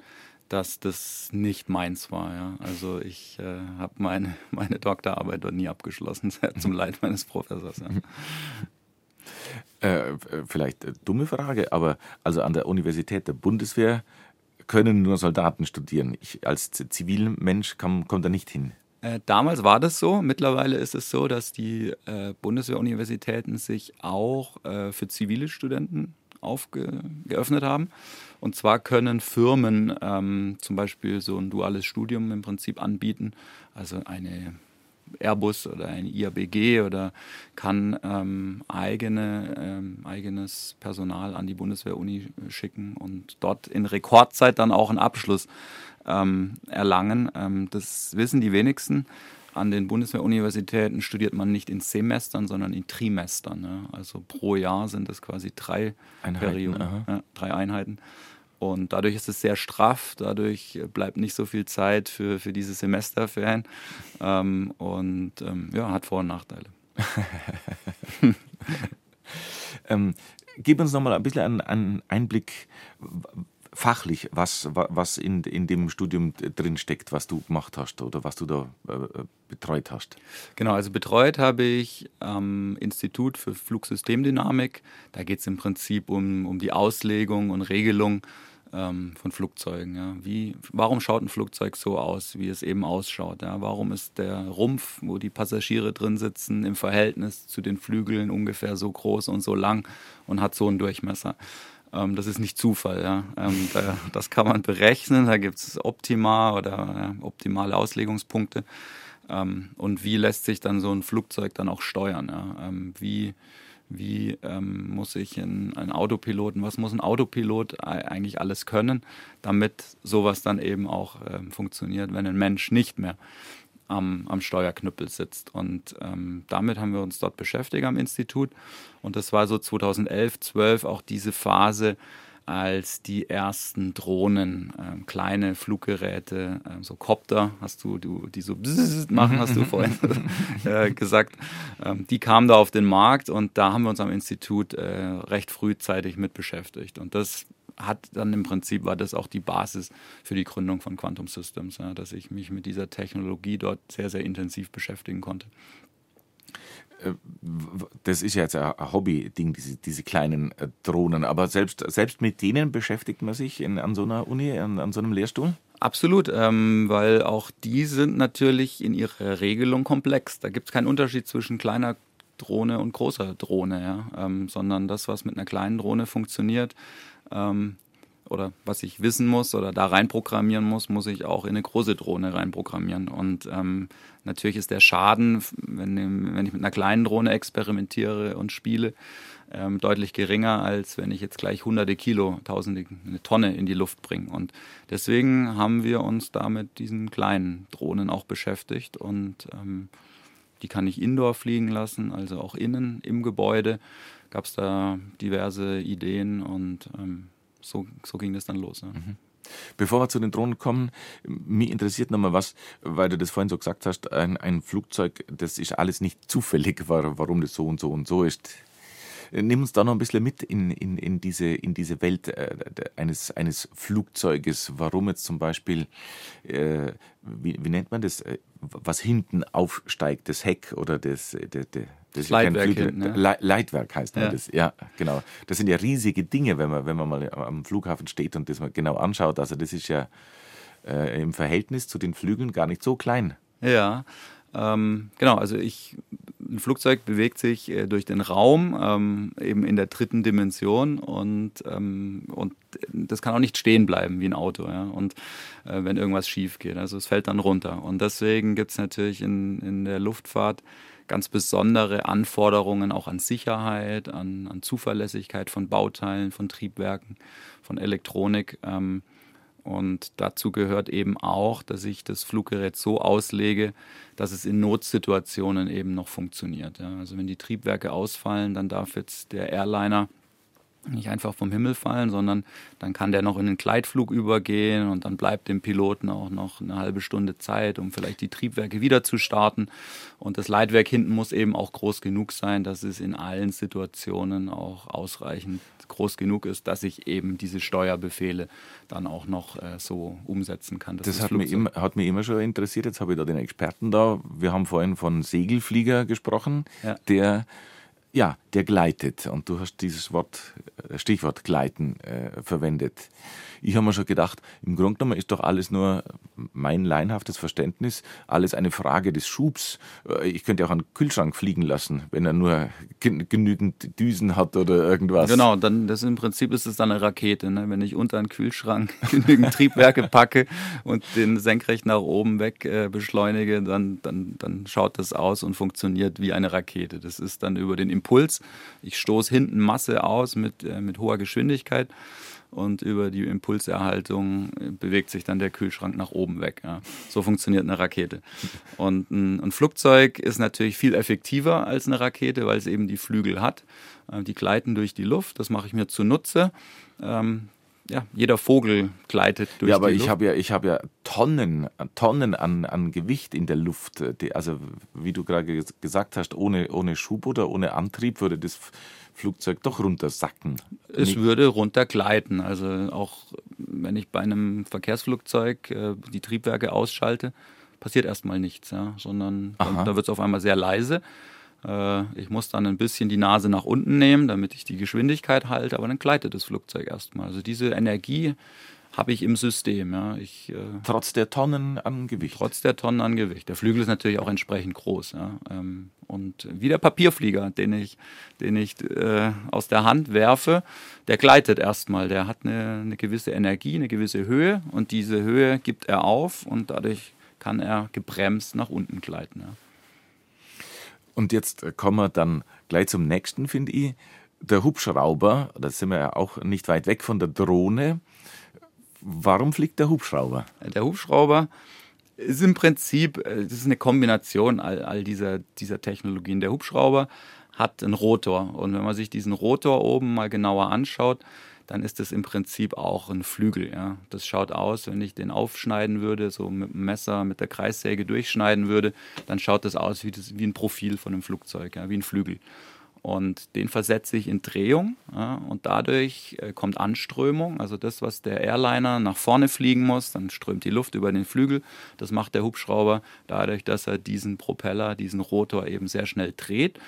dass das nicht meins war. Ja. Also ich äh, habe meine, [LAUGHS] meine Doktorarbeit dort nie abgeschlossen, [LAUGHS] zum Leid meines Professors. Ja. [LAUGHS] Äh, vielleicht äh, dumme Frage, aber also an der Universität der Bundeswehr können nur Soldaten studieren. Ich als Zivilmensch komme da nicht hin. Äh, damals war das so. Mittlerweile ist es so, dass die äh, Bundeswehruniversitäten sich auch äh, für zivile Studenten aufgeöffnet haben. Und zwar können Firmen ähm, zum Beispiel so ein duales Studium im Prinzip anbieten, also eine Airbus oder ein IABG oder kann ähm, eigene, ähm, eigenes Personal an die Bundeswehr-Uni schicken und dort in Rekordzeit dann auch einen Abschluss ähm, erlangen. Ähm, das wissen die wenigsten. An den Bundeswehruniversitäten studiert man nicht in Semestern, sondern in Trimestern. Ne? Also pro Jahr sind es quasi drei Einheiten, Perioden, ja, drei Einheiten. Und dadurch ist es sehr straff, dadurch bleibt nicht so viel Zeit für, für diese Semesterferien ähm, und ähm, ja, hat Vor- und Nachteile. [LAUGHS] ähm, gib uns nochmal ein bisschen einen, einen Einblick fachlich, was, was in, in dem Studium drin steckt, was du gemacht hast oder was du da äh, betreut hast. Genau, also betreut habe ich am Institut für Flugsystemdynamik. Da geht es im Prinzip um, um die Auslegung und Regelung ähm, von Flugzeugen. Ja. Wie, warum schaut ein Flugzeug so aus, wie es eben ausschaut? Ja? Warum ist der Rumpf, wo die Passagiere drin sitzen, im Verhältnis zu den Flügeln ungefähr so groß und so lang und hat so einen Durchmesser? Ähm, das ist nicht Zufall. Ja. Ähm, [LAUGHS] da, das kann man berechnen. Da gibt es Optima oder ja, optimale Auslegungspunkte. Ähm, und wie lässt sich dann so ein Flugzeug dann auch steuern? Ja? Ähm, wie wie ähm, muss ich in einen Autopiloten, was muss ein Autopilot eigentlich alles können, damit sowas dann eben auch ähm, funktioniert, wenn ein Mensch nicht mehr am, am Steuerknüppel sitzt. Und ähm, damit haben wir uns dort beschäftigt am Institut. Und das war so 2011, 12 auch diese Phase, als die ersten Drohnen, äh, kleine Fluggeräte, äh, so Copter, hast du, du die so machen, hast du vorhin [LAUGHS] äh, gesagt, ähm, die kamen da auf den Markt und da haben wir uns am Institut äh, recht frühzeitig mit beschäftigt. Und das hat dann im Prinzip war das auch die Basis für die Gründung von Quantum Systems, ja, dass ich mich mit dieser Technologie dort sehr, sehr intensiv beschäftigen konnte. Äh, das ist ja jetzt ein Hobby-Ding, diese, diese kleinen äh, Drohnen, aber selbst, selbst mit denen beschäftigt man sich in, an so einer Uni, an, an so einem Lehrstuhl? Absolut, ähm, weil auch die sind natürlich in ihrer Regelung komplex. Da gibt es keinen Unterschied zwischen kleiner Drohne und großer Drohne, ja? ähm, sondern das, was mit einer kleinen Drohne funktioniert, ähm, oder was ich wissen muss oder da reinprogrammieren muss, muss ich auch in eine große Drohne reinprogrammieren. Und ähm, natürlich ist der Schaden, wenn, wenn, ich mit einer kleinen Drohne experimentiere und spiele, ähm, deutlich geringer, als wenn ich jetzt gleich hunderte Kilo, tausende, eine Tonne in die Luft bringe. Und deswegen haben wir uns da mit diesen kleinen Drohnen auch beschäftigt und ähm, die kann ich indoor fliegen lassen, also auch innen im Gebäude gab es da diverse Ideen und ähm, so, so ging das dann los. Ja. Mhm. Bevor wir zu den Drohnen kommen, mich interessiert nochmal was, weil du das vorhin so gesagt hast, ein, ein Flugzeug, das ist alles nicht zufällig, warum das so und so und so ist. Nimm uns da noch ein bisschen mit in, in, in, diese, in diese Welt äh, eines, eines Flugzeuges. Warum jetzt zum Beispiel, äh, wie, wie nennt man das, äh, was hinten aufsteigt, das Heck oder das, das, das Leitwerk, hinten, ja. Leitwerk heißt ja. das. Ja, genau. Das sind ja riesige Dinge, wenn man, wenn man mal am Flughafen steht und das mal genau anschaut. Also das ist ja äh, im Verhältnis zu den Flügeln gar nicht so klein. Ja, ähm, genau, also ich, ein Flugzeug bewegt sich äh, durch den Raum, ähm, eben in der dritten Dimension und, ähm, und das kann auch nicht stehen bleiben wie ein Auto, ja, und äh, wenn irgendwas schief geht, also es fällt dann runter. Und deswegen gibt es natürlich in, in der Luftfahrt ganz besondere Anforderungen auch an Sicherheit, an, an Zuverlässigkeit von Bauteilen, von Triebwerken, von Elektronik. Ähm, und dazu gehört eben auch, dass ich das Fluggerät so auslege, dass es in Notsituationen eben noch funktioniert. Ja. Also wenn die Triebwerke ausfallen, dann darf jetzt der Airliner nicht einfach vom Himmel fallen, sondern dann kann der noch in den Gleitflug übergehen und dann bleibt dem Piloten auch noch eine halbe Stunde Zeit, um vielleicht die Triebwerke wieder zu starten. Und das Leitwerk hinten muss eben auch groß genug sein, dass es in allen Situationen auch ausreichend groß genug ist, dass ich eben diese Steuerbefehle dann auch noch äh, so umsetzen kann. Das, das hat, mich immer, hat mich immer schon interessiert. Jetzt habe ich da den Experten da. Wir haben vorhin von Segelflieger gesprochen, ja. der ja, der gleitet. Und du hast dieses Wort, äh, Stichwort gleiten äh, verwendet. Ich habe mir schon gedacht, im Grunde genommen ist doch alles nur mein leinhaftes Verständnis, alles eine Frage des Schubs. Äh, ich könnte auch einen Kühlschrank fliegen lassen, wenn er nur genügend Düsen hat oder irgendwas. Genau, dann das im Prinzip ist es dann eine Rakete. Ne? Wenn ich unter einen Kühlschrank [LAUGHS] genügend Triebwerke packe und den senkrecht nach oben weg äh, beschleunige, dann, dann, dann schaut das aus und funktioniert wie eine Rakete. Das ist dann über den Impuls. Ich stoße hinten Masse aus mit, äh, mit hoher Geschwindigkeit und über die Impulserhaltung bewegt sich dann der Kühlschrank nach oben weg. Ja. So funktioniert eine Rakete. Und ein, ein, Flugzeug ist natürlich viel effektiver als eine Rakete, weil es eben die Flügel hat. Äh, die gleiten durch die Luft, das mache ich mir zunutze. Ähm, ja, jeder Vogel gleitet durch ja, aber die ich Luft. Habe ja, ich habe ja Tonnen, Tonnen an, an Gewicht in der Luft. Die, also wie du gerade gesagt hast, ohne, ohne Schub oder ohne Antrieb würde das Flugzeug doch runtersacken. Es Nicht. würde runtergleiten. Also auch wenn ich bei einem Verkehrsflugzeug äh, die Triebwerke ausschalte, passiert erstmal nichts, ja, sondern da, da wird es auf einmal sehr leise. Äh, ich muss dann ein bisschen die Nase nach unten nehmen, damit ich die Geschwindigkeit halte, aber dann gleitet das Flugzeug erstmal. Also diese Energie habe ich im System. Ja. Ich, äh, trotz der Tonnen an Gewicht. Trotz der Tonnen an Gewicht. Der Flügel ist natürlich auch entsprechend groß. Ja. Ähm, und wie der Papierflieger, den ich, den ich äh, aus der Hand werfe, der gleitet erstmal. Der hat eine, eine gewisse Energie, eine gewisse Höhe und diese Höhe gibt er auf und dadurch kann er gebremst nach unten gleiten. Ja. Und jetzt kommen wir dann gleich zum nächsten, finde ich. Der Hubschrauber, da sind wir ja auch nicht weit weg von der Drohne. Warum fliegt der Hubschrauber? Der Hubschrauber ist im Prinzip, äh, das ist eine Kombination all, all dieser, dieser Technologien. Der Hubschrauber hat einen Rotor und wenn man sich diesen Rotor oben mal genauer anschaut, dann ist das im Prinzip auch ein Flügel. Ja. Das schaut aus, wenn ich den aufschneiden würde, so mit dem Messer, mit der Kreissäge durchschneiden würde, dann schaut das aus wie, das, wie ein Profil von einem Flugzeug, ja, wie ein Flügel. Und den versetze ich in Drehung ja, und dadurch äh, kommt Anströmung, also das, was der Airliner nach vorne fliegen muss, dann strömt die Luft über den Flügel. Das macht der Hubschrauber dadurch, dass er diesen Propeller, diesen Rotor eben sehr schnell dreht.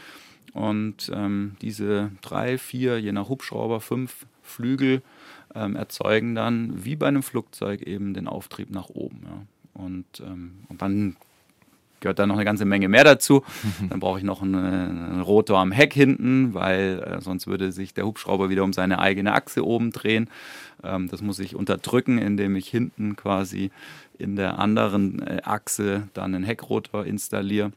Und ähm, diese drei, vier, je nach Hubschrauber, fünf Flügel ähm, erzeugen dann wie bei einem Flugzeug eben den Auftrieb nach oben. Ja. Und, ähm, und dann gehört da noch eine ganze Menge mehr dazu. [LAUGHS] Dann brauche ich noch einen, einen, Rotor am Heck hinten, weil äh, sonst würde sich der Hubschrauber wieder um seine eigene Achse oben drehen. Ähm, das muss ich unterdrücken, indem ich hinten quasi in der anderen äh, Achse dann einen Heckrotor installiere,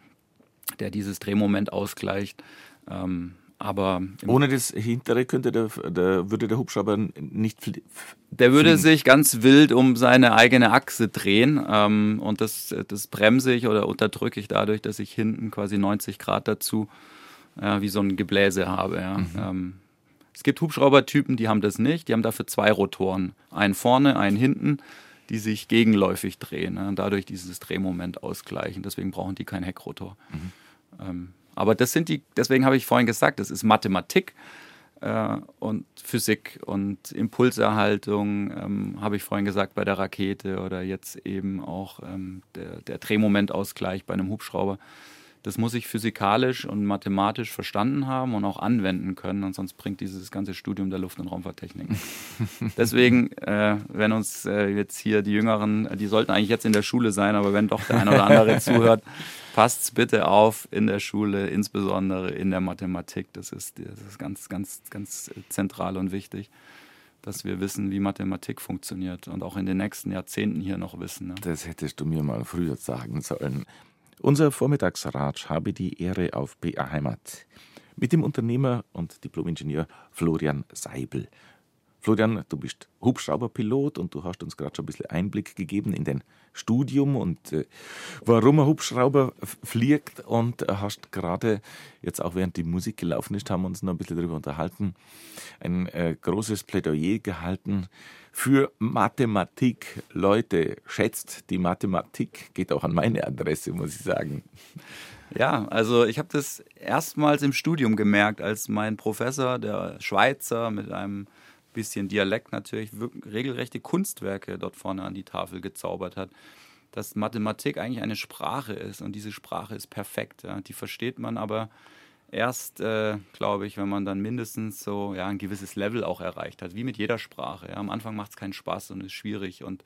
der dieses Drehmoment ausgleicht. Ähm, aber ohne das hintere könnte der, der, würde der Hubschrauber nicht fliegen. Der würde sich ganz wild um seine eigene Achse drehen ähm, und das, das bremse ich oder unterdrücke ich dadurch, dass ich hinten quasi 90 Grad dazu ja, wie so ein Gebläse habe. Ja. Mhm. Ähm, es gibt Hubschraubertypen, die haben das nicht. Die haben dafür zwei Rotoren, einen vorne, einen hinten, die sich gegenläufig drehen ne, und dadurch dieses Drehmoment ausgleichen. Deswegen brauchen die keinen Heckrotor. Mhm. Ähm, aber das sind die, deswegen habe ich vorhin gesagt, das ist Mathematik äh, und Physik und Impulserhaltung, ähm, habe ich vorhin gesagt, bei der Rakete oder jetzt eben auch ähm, der, der Drehmomentausgleich bei einem Hubschrauber. Das muss ich physikalisch und mathematisch verstanden haben und auch anwenden können, und sonst bringt dieses ganze Studium der Luft- und Raumfahrttechnik. [LAUGHS] Deswegen, äh, wenn uns äh, jetzt hier die Jüngeren, die sollten eigentlich jetzt in der Schule sein, aber wenn doch der eine oder andere [LAUGHS] zuhört, passt bitte auf in der Schule, insbesondere in der Mathematik. Das ist, das ist ganz, ganz, ganz zentral und wichtig dass wir wissen, wie Mathematik funktioniert und auch in den nächsten Jahrzehnten hier noch wissen. Ne? Das hättest du mir mal früher sagen sollen. Unser Vormittagsratsch habe die Ehre auf BA Heimat mit dem Unternehmer und Diplomingenieur Florian Seibel. Florian, du bist Hubschrauberpilot und du hast uns gerade schon ein bisschen Einblick gegeben in dein Studium und äh, warum ein Hubschrauber fliegt und äh, hast gerade jetzt auch während die Musik gelaufen ist, haben wir uns noch ein bisschen darüber unterhalten, ein äh, großes Plädoyer gehalten für Mathematik. Leute, schätzt die Mathematik, geht auch an meine Adresse, muss ich sagen. Ja, also ich habe das erstmals im Studium gemerkt, als mein Professor, der Schweizer mit einem bisschen Dialekt natürlich regelrechte Kunstwerke dort vorne an die Tafel gezaubert hat. Dass Mathematik eigentlich eine Sprache ist und diese Sprache ist perfekt. Ja. Die versteht man aber erst, äh, glaube ich, wenn man dann mindestens so ja, ein gewisses Level auch erreicht hat, wie mit jeder Sprache. Ja. Am Anfang macht es keinen Spaß und ist schwierig und,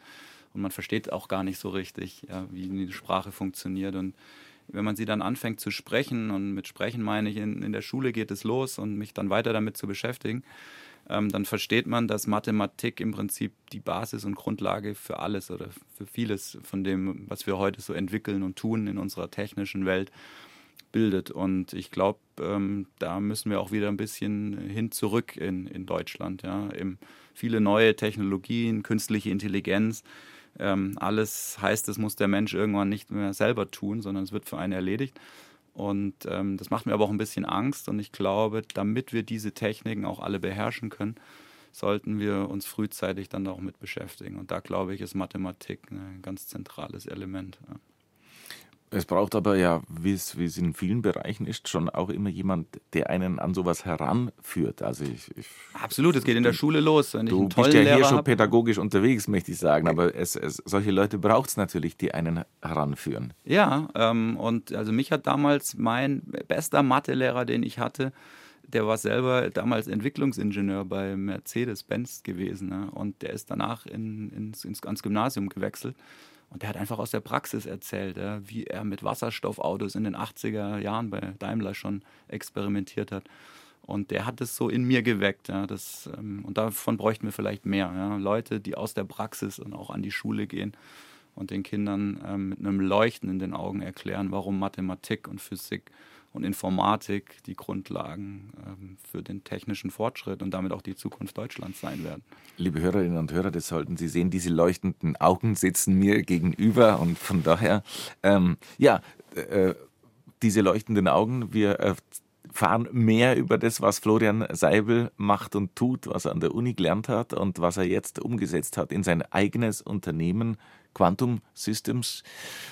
und man versteht auch gar nicht so richtig, ja, wie eine Sprache funktioniert. Und wenn man sie dann anfängt zu sprechen, und mit Sprechen meine ich, in, in der Schule geht es los und mich dann weiter damit zu beschäftigen, ähm, dann versteht man, dass Mathematik im Prinzip die Basis und Grundlage für alles oder für vieles von dem, was wir heute so entwickeln und tun in unserer technischen Welt bildet. Und ich glaube, ähm, da müssen wir auch wieder ein bisschen hin zurück in, in Deutschland. Ja. Eben viele neue Technologien, künstliche Intelligenz, ähm, alles heißt, es muss der Mensch irgendwann nicht mehr selber tun, sondern es wird für einen erledigt. Und ähm, das macht mir aber auch ein bisschen Angst. Und ich glaube, damit wir diese Techniken auch alle beherrschen können, sollten wir uns frühzeitig dann auch mit beschäftigen. Und da glaube ich, ist Mathematik ein ganz zentrales Element. Ja. Es braucht aber ja, wie es, wie es in vielen Bereichen ist, schon auch immer jemand, der einen an sowas heranführt. Also ich, ich Absolut, es geht in der Schule los. Wenn du bist ja hier schon hab. pädagogisch unterwegs, möchte ich sagen, aber es, es, solche Leute braucht es natürlich, die einen heranführen. Ja, ähm, und also mich hat damals mein bester Mathelehrer, den ich hatte, der war selber damals Entwicklungsingenieur bei Mercedes-Benz gewesen. Ne? Und der ist danach in, ins, ins, ans Gymnasium gewechselt. Und der hat einfach aus der Praxis erzählt, ja, wie er mit Wasserstoffautos in den 80er Jahren bei Daimler schon experimentiert hat. Und der hat es so in mir geweckt. Ja, das, ähm, und davon bräuchten wir vielleicht mehr. Ja, Leute, die aus der Praxis und auch an die Schule gehen und den Kindern ähm, mit einem Leuchten in den Augen erklären, warum Mathematik und Physik und Informatik die Grundlagen ähm, für den technischen Fortschritt und damit auch die Zukunft Deutschlands sein werden. Liebe Hörerinnen und Hörer, das sollten Sie sehen, diese leuchtenden Augen sitzen mir gegenüber und von daher, ähm, ja, äh, diese leuchtenden Augen, wir äh, fahren mehr über das, was Florian Seibel macht und tut, was er an der Uni gelernt hat und was er jetzt umgesetzt hat in sein eigenes Unternehmen Quantum Systems.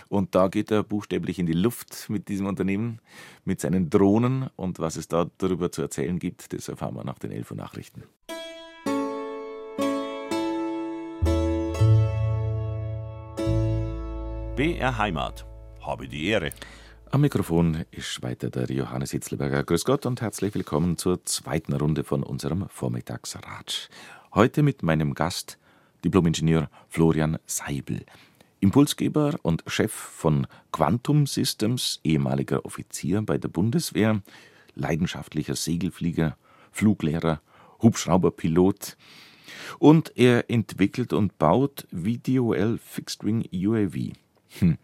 Und da geht er buchstäblich in die Luft mit diesem Unternehmen, mit seinen Drohnen. Und was es da darüber zu erzählen gibt, das erfahren wir nach den 11 Uhr Nachrichten. BR Heimat. Habe die Ehre. Am Mikrofon ist weiter der Johannes Hitzlberger. Grüß Gott und herzlich willkommen zur zweiten Runde von unserem Vormittagsratsch. Heute mit meinem Gast Diplomingenieur Florian Seibel. Impulsgeber und Chef von Quantum Systems, ehemaliger Offizier bei der Bundeswehr, leidenschaftlicher Segelflieger, Fluglehrer, Hubschrauberpilot. Und er entwickelt und baut VDOL Fixed Wing UAV. Hm.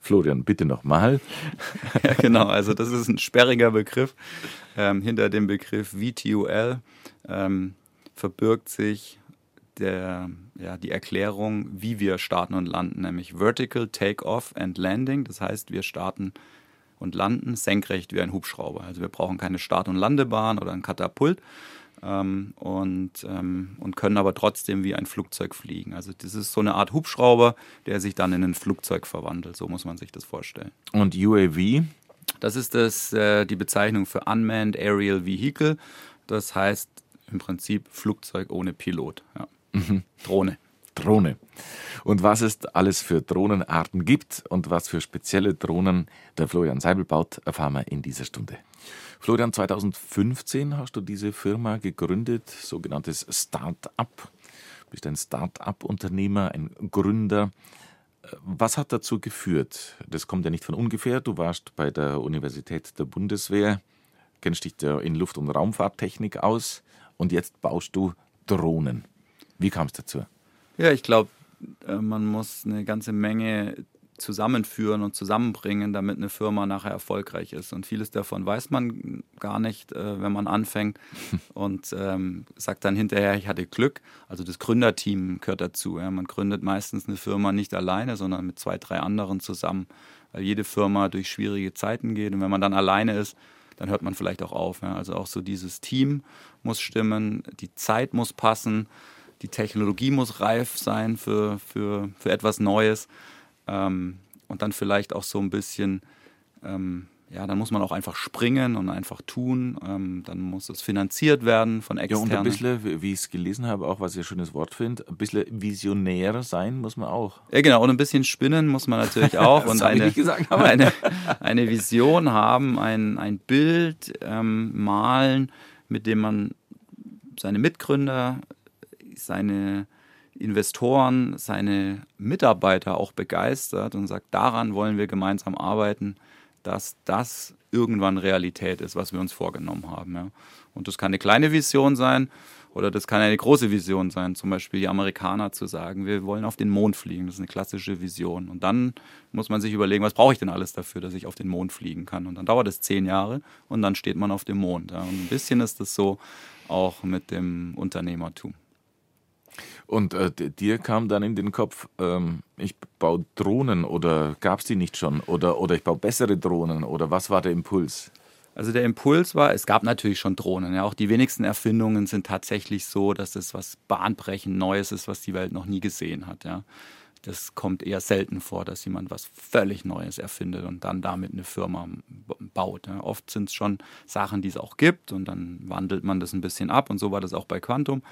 Florian, bitte nochmal. [LAUGHS] Ja, genau, also das ist ein sperriger Begriff. Ähm, hinter dem Begriff VTOL ähm, verbirgt sich der, ja, die Erklärung, wie wir starten und landen, nämlich Vertical Takeoff and Landing. Das heißt, wir starten und landen senkrecht wie ein Hubschrauber. Also wir brauchen keine Start- und Landebahn oder ein Katapult ähm, und, ähm, und können aber trotzdem wie ein Flugzeug fliegen. Also das ist so eine Art Hubschrauber, der sich dann in ein Flugzeug verwandelt. So muss man sich das vorstellen. Und UAV? Das ist das, äh, die Bezeichnung für Unmanned Aerial Vehicle. Das heißt im Prinzip Flugzeug ohne Pilot. Ja. Mhm. Drohne. Drohne. Und was es alles für Drohnenarten gibt und was für spezielle Drohnen der Florian Seibel baut, erfahren wir in dieser Stunde. Florian, 2015 hast du diese Firma gegründet, sogenanntes Start-up. Du bist ein Start-up-Unternehmer, ein Gründer. Was hat dazu geführt? Das kommt ja nicht von ungefähr. Du warst bei der Universität der Bundeswehr, kennst dich in Luft- und Raumfahrttechnik aus und jetzt baust du Drohnen. Wie kam es dazu? Ja, ich glaube, äh, man muss eine ganze Menge zusammenführen und zusammenbringen, damit eine Firma nachher erfolgreich ist. Und vieles davon weiß man gar nicht, äh, wenn man anfängt [LAUGHS] und ähm, sagt dann hinterher, ich hatte Glück. Also das Gründerteam gehört dazu. Ja. Man gründet meistens eine Firma nicht alleine, sondern mit zwei, drei anderen zusammen, weil jede Firma durch schwierige Zeiten geht. Und wenn man dann alleine ist, dann hört man vielleicht auch auf. Ja. Also auch so dieses Team muss stimmen, die Zeit muss passen die Technologie muss reif sein für, für, für etwas Neues. Ähm, und dann vielleicht auch so ein bisschen, ähm, ja, dann muss man auch einfach springen und einfach tun. Ähm, dann muss es finanziert werden von externen. Ja, und ein bisschen, wie ich es gelesen habe, auch was ich ein schönes Wort finde, ein bisschen visionär sein muss man auch. Ja, genau. Und ein bisschen spinnen muss man natürlich [LAUGHS] auch. und eine, gesagt, eine, eine Vision haben, ein, ein Bild ähm, malen, mit dem man seine Mitgründer seine Investoren, seine Mitarbeiter auch begeistert und sagt, daran wollen wir gemeinsam arbeiten, dass das irgendwann Realität ist, was wir uns vorgenommen haben. Ja. Und das kann eine kleine Vision sein oder das kann eine große Vision sein, zum Beispiel die Amerikaner zu sagen, wir wollen auf den Mond fliegen, das ist eine klassische Vision. Und dann muss man sich überlegen, was brauche ich denn alles dafür, dass ich auf den Mond fliegen kann. Und dann dauert es zehn Jahre und dann steht man auf dem Mond. Ja. Und ein bisschen ist das so auch mit dem Unternehmertum. Und äh, dir kam dann in den Kopf, ähm, ich baue Drohnen oder gab es die nicht schon? Oder, oder ich baue bessere Drohnen oder was war der Impuls? Also der Impuls war, es gab natürlich schon Drohnen. Ja, auch die wenigsten Erfindungen sind tatsächlich so, dass es was bahnbrechend Neues ist, was die Welt noch nie gesehen hat. Ja. das kommt eher selten vor, dass jemand was völlig Neues erfindet und dann damit eine Firma baut. Ja. Oft sind es schon Sachen, die es auch gibt und dann wandelt man das ein bisschen ab und so war das auch bei Quantum.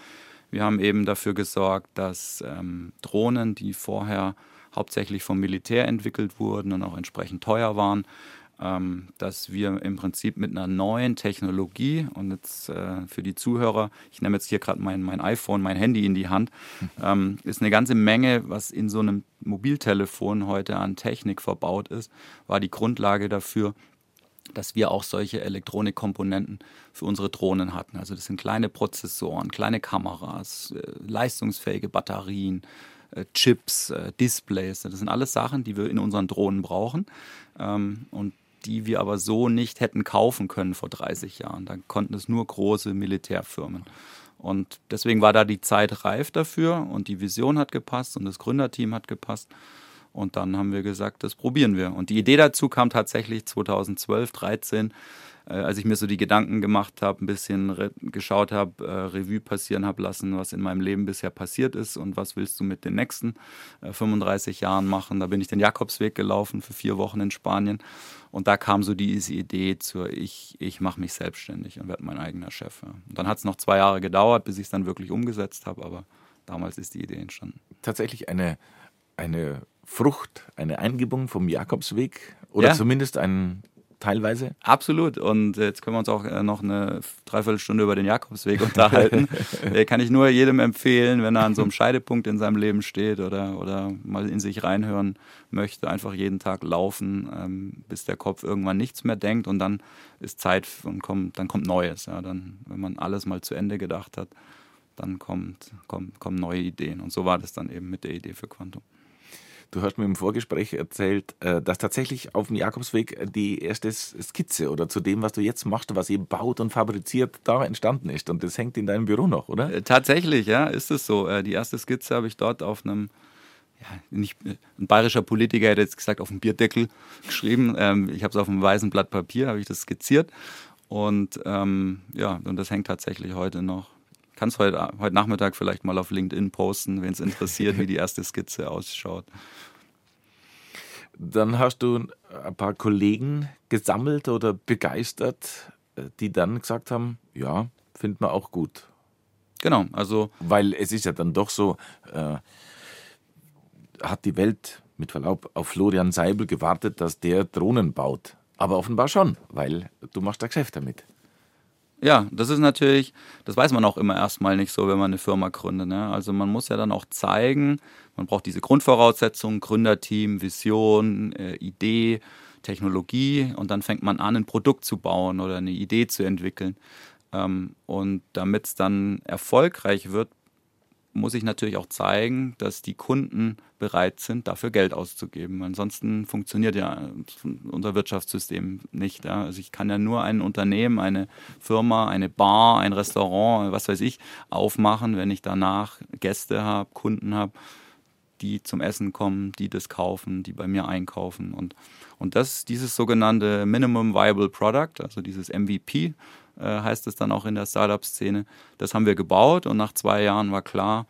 Wir haben eben dafür gesorgt, dass ähm, Drohnen, die vorher hauptsächlich vom Militär entwickelt wurden und auch entsprechend teuer waren, ähm, dass wir im Prinzip mit einer neuen Technologie und jetzt äh, für die Zuhörer, ich nehme jetzt hier gerade mein, mein iPhone, mein Handy in die Hand, [LAUGHS] ähm, ist eine ganze Menge, was in so einem Mobiltelefon heute an Technik verbaut ist, war die Grundlage dafür, dass wir auch solche Elektronikkomponenten für unsere Drohnen hatten. Also das sind kleine Prozessoren, kleine Kameras, äh, leistungsfähige Batterien, äh, Chips, äh, Displays. Das sind alles Sachen, die wir in unseren Drohnen brauchen. Ähm, und die wir aber so nicht hätten kaufen können vor 30 Jahren. Da konnten es nur große Militärfirmen. Und deswegen war da die Zeit reif dafür und die Vision hat gepasst und das Gründerteam hat gepasst. Und dann haben wir gesagt, das probieren wir. Und die Idee dazu kam tatsächlich 2012, 2013 äh, als ich mir so die Gedanken gemacht habe, ein bisschen geschaut habe, äh, Revue passieren habe lassen, was in meinem Leben bisher passiert ist und was willst du mit den nächsten äh, 35 Jahren machen. Da bin ich den Jakobsweg gelaufen für vier Wochen in Spanien und da kam so diese Idee zur, ich, ich mache mich selbstständig und werde mein eigener Chef. Ja. Und dann hat es noch zwei Jahre gedauert, bis ich es dann wirklich umgesetzt habe, aber damals ist die Idee entstanden. Tatsächlich eine, eine Frucht, eine Eingebung vom Jakobsweg oder ja. zumindest ein teilweise? Absolut. Und jetzt können wir uns auch äh, noch eine Dreiviertelstunde über den Jakobsweg unterhalten. [LAUGHS] äh, kann ich nur jedem empfehlen, wenn er an so einem Scheidepunkt in seinem Leben steht oder, oder mal in sich reinhören möchte, einfach jeden Tag laufen, ähm, bis der Kopf irgendwann nichts mehr denkt und dann ist Zeit und kommt, dann kommt Neues. Ja, dann, wenn man alles mal zu Ende gedacht hat, dann kommt, kommt, kommen neue Ideen. Und so war das dann eben mit der Idee für Quantum. Du hast mir im Vorgespräch erzählt, äh, dass tatsächlich auf dem Jakobsweg die erste Skizze oder zu dem, was du jetzt machst, was ihr baut und fabriziert, da entstanden ist. Und das hängt in deinem Büro noch, oder? Äh, tatsächlich, ja, ist es so. Äh, die erste Skizze habe ich dort auf einem ja, nicht, ein bayerischer Politiker hätte jetzt gesagt, auf dem Bierdeckel geschrieben. Ähm, ich habe es auf einem weißen Blatt Papier, habe ich das skizziert. Und ähm, ja, und das hängt tatsächlich heute noch kannst heute, heute Nachmittag vielleicht mal auf LinkedIn posten, wenn es interessiert, wie die erste Skizze ausschaut. Dann hast du ein paar Kollegen gesammelt oder begeistert, die dann gesagt haben, ja, findet man auch gut. Genau, also. Weil es ist ja dann doch so, äh, hat die Welt mit Verlaub auf Florian Seibel gewartet, dass der Drohnen baut. Aber offenbar schon, weil du machst da Geschäft damit. Ja, das ist natürlich, das weiß man auch immer erstmal nicht so, wenn man eine Firma gründet. Ne? Also man muss ja dann auch zeigen, man braucht diese Grundvoraussetzungen, Gründerteam, Vision, äh, Idee, Technologie und dann fängt man an, ein Produkt zu bauen oder eine Idee zu entwickeln. Ähm, und damit es dann erfolgreich wird, muss ich natürlich auch zeigen, dass die Kunden bereit sind, dafür Geld auszugeben. Ansonsten funktioniert ja unser Wirtschaftssystem nicht. Ja. Also ich kann ja nur ein Unternehmen, eine Firma, eine Bar, ein Restaurant, was weiß ich, aufmachen, wenn ich danach Gäste habe, Kunden habe, die zum Essen kommen, die das kaufen, die bei mir einkaufen. Und, und das, dieses sogenannte Minimum Viable Product, also dieses MVP, äh, heißt es dann auch in der Startup-Szene. Das haben wir gebaut und nach zwei Jahren war klar,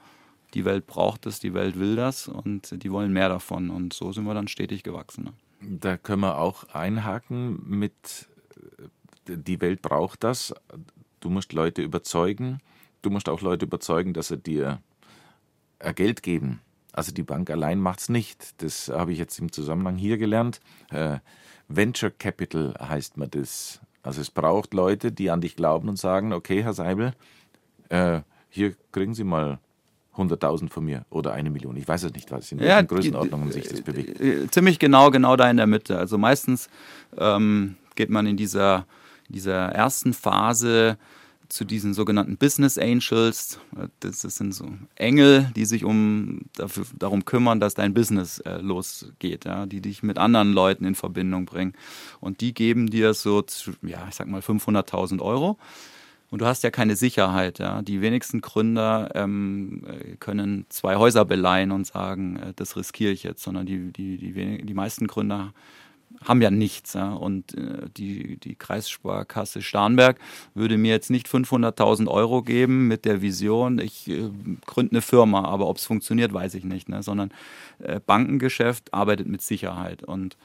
die Welt braucht es, die Welt will das und die wollen mehr davon. Und so sind wir dann stetig gewachsen. Ne? Da können wir auch einhaken mit, äh, die Welt braucht das. Du musst Leute überzeugen. Du musst auch Leute überzeugen, dass sie dir äh, Geld geben. Also die Bank allein macht es nicht. Das habe ich jetzt im Zusammenhang hier gelernt. Äh, Venture Capital heißt man das. Also es braucht Leute, die an dich glauben und sagen, okay, Herr Seibel, äh, hier kriegen Sie mal 100.000 von mir oder eine Million. Ich weiß es nicht, was in welchen ja, Größenordnungen sich das bewegt. Ziemlich genau, genau da in der Mitte. Also meistens ähm, geht man in dieser, dieser ersten Phase zu diesen sogenannten Business Angels. Das, sind so Engel, die sich um dafür, darum kümmern, dass dein Business äh, losgeht, ja, die dich mit anderen Leuten in Verbindung bringen. Und die geben dir so, ja, ich sag mal 500.000 Euro. Und du hast ja keine Sicherheit. Ja. Die wenigsten Gründer ähm, äh, können zwei Häuser beleihen und sagen, äh, das riskiere ich jetzt, sondern die, die, die, die meisten Gründer haben ja nichts. Ja? Und äh, die, die Kreissparkasse Starnberg würde mir jetzt nicht 500.000 Euro geben mit der Vision, ich äh, gründe eine Firma, aber ob es funktioniert, weiß ich nicht. Ne? Sondern äh, Bankengeschäft arbeitet mit Sicherheit. Und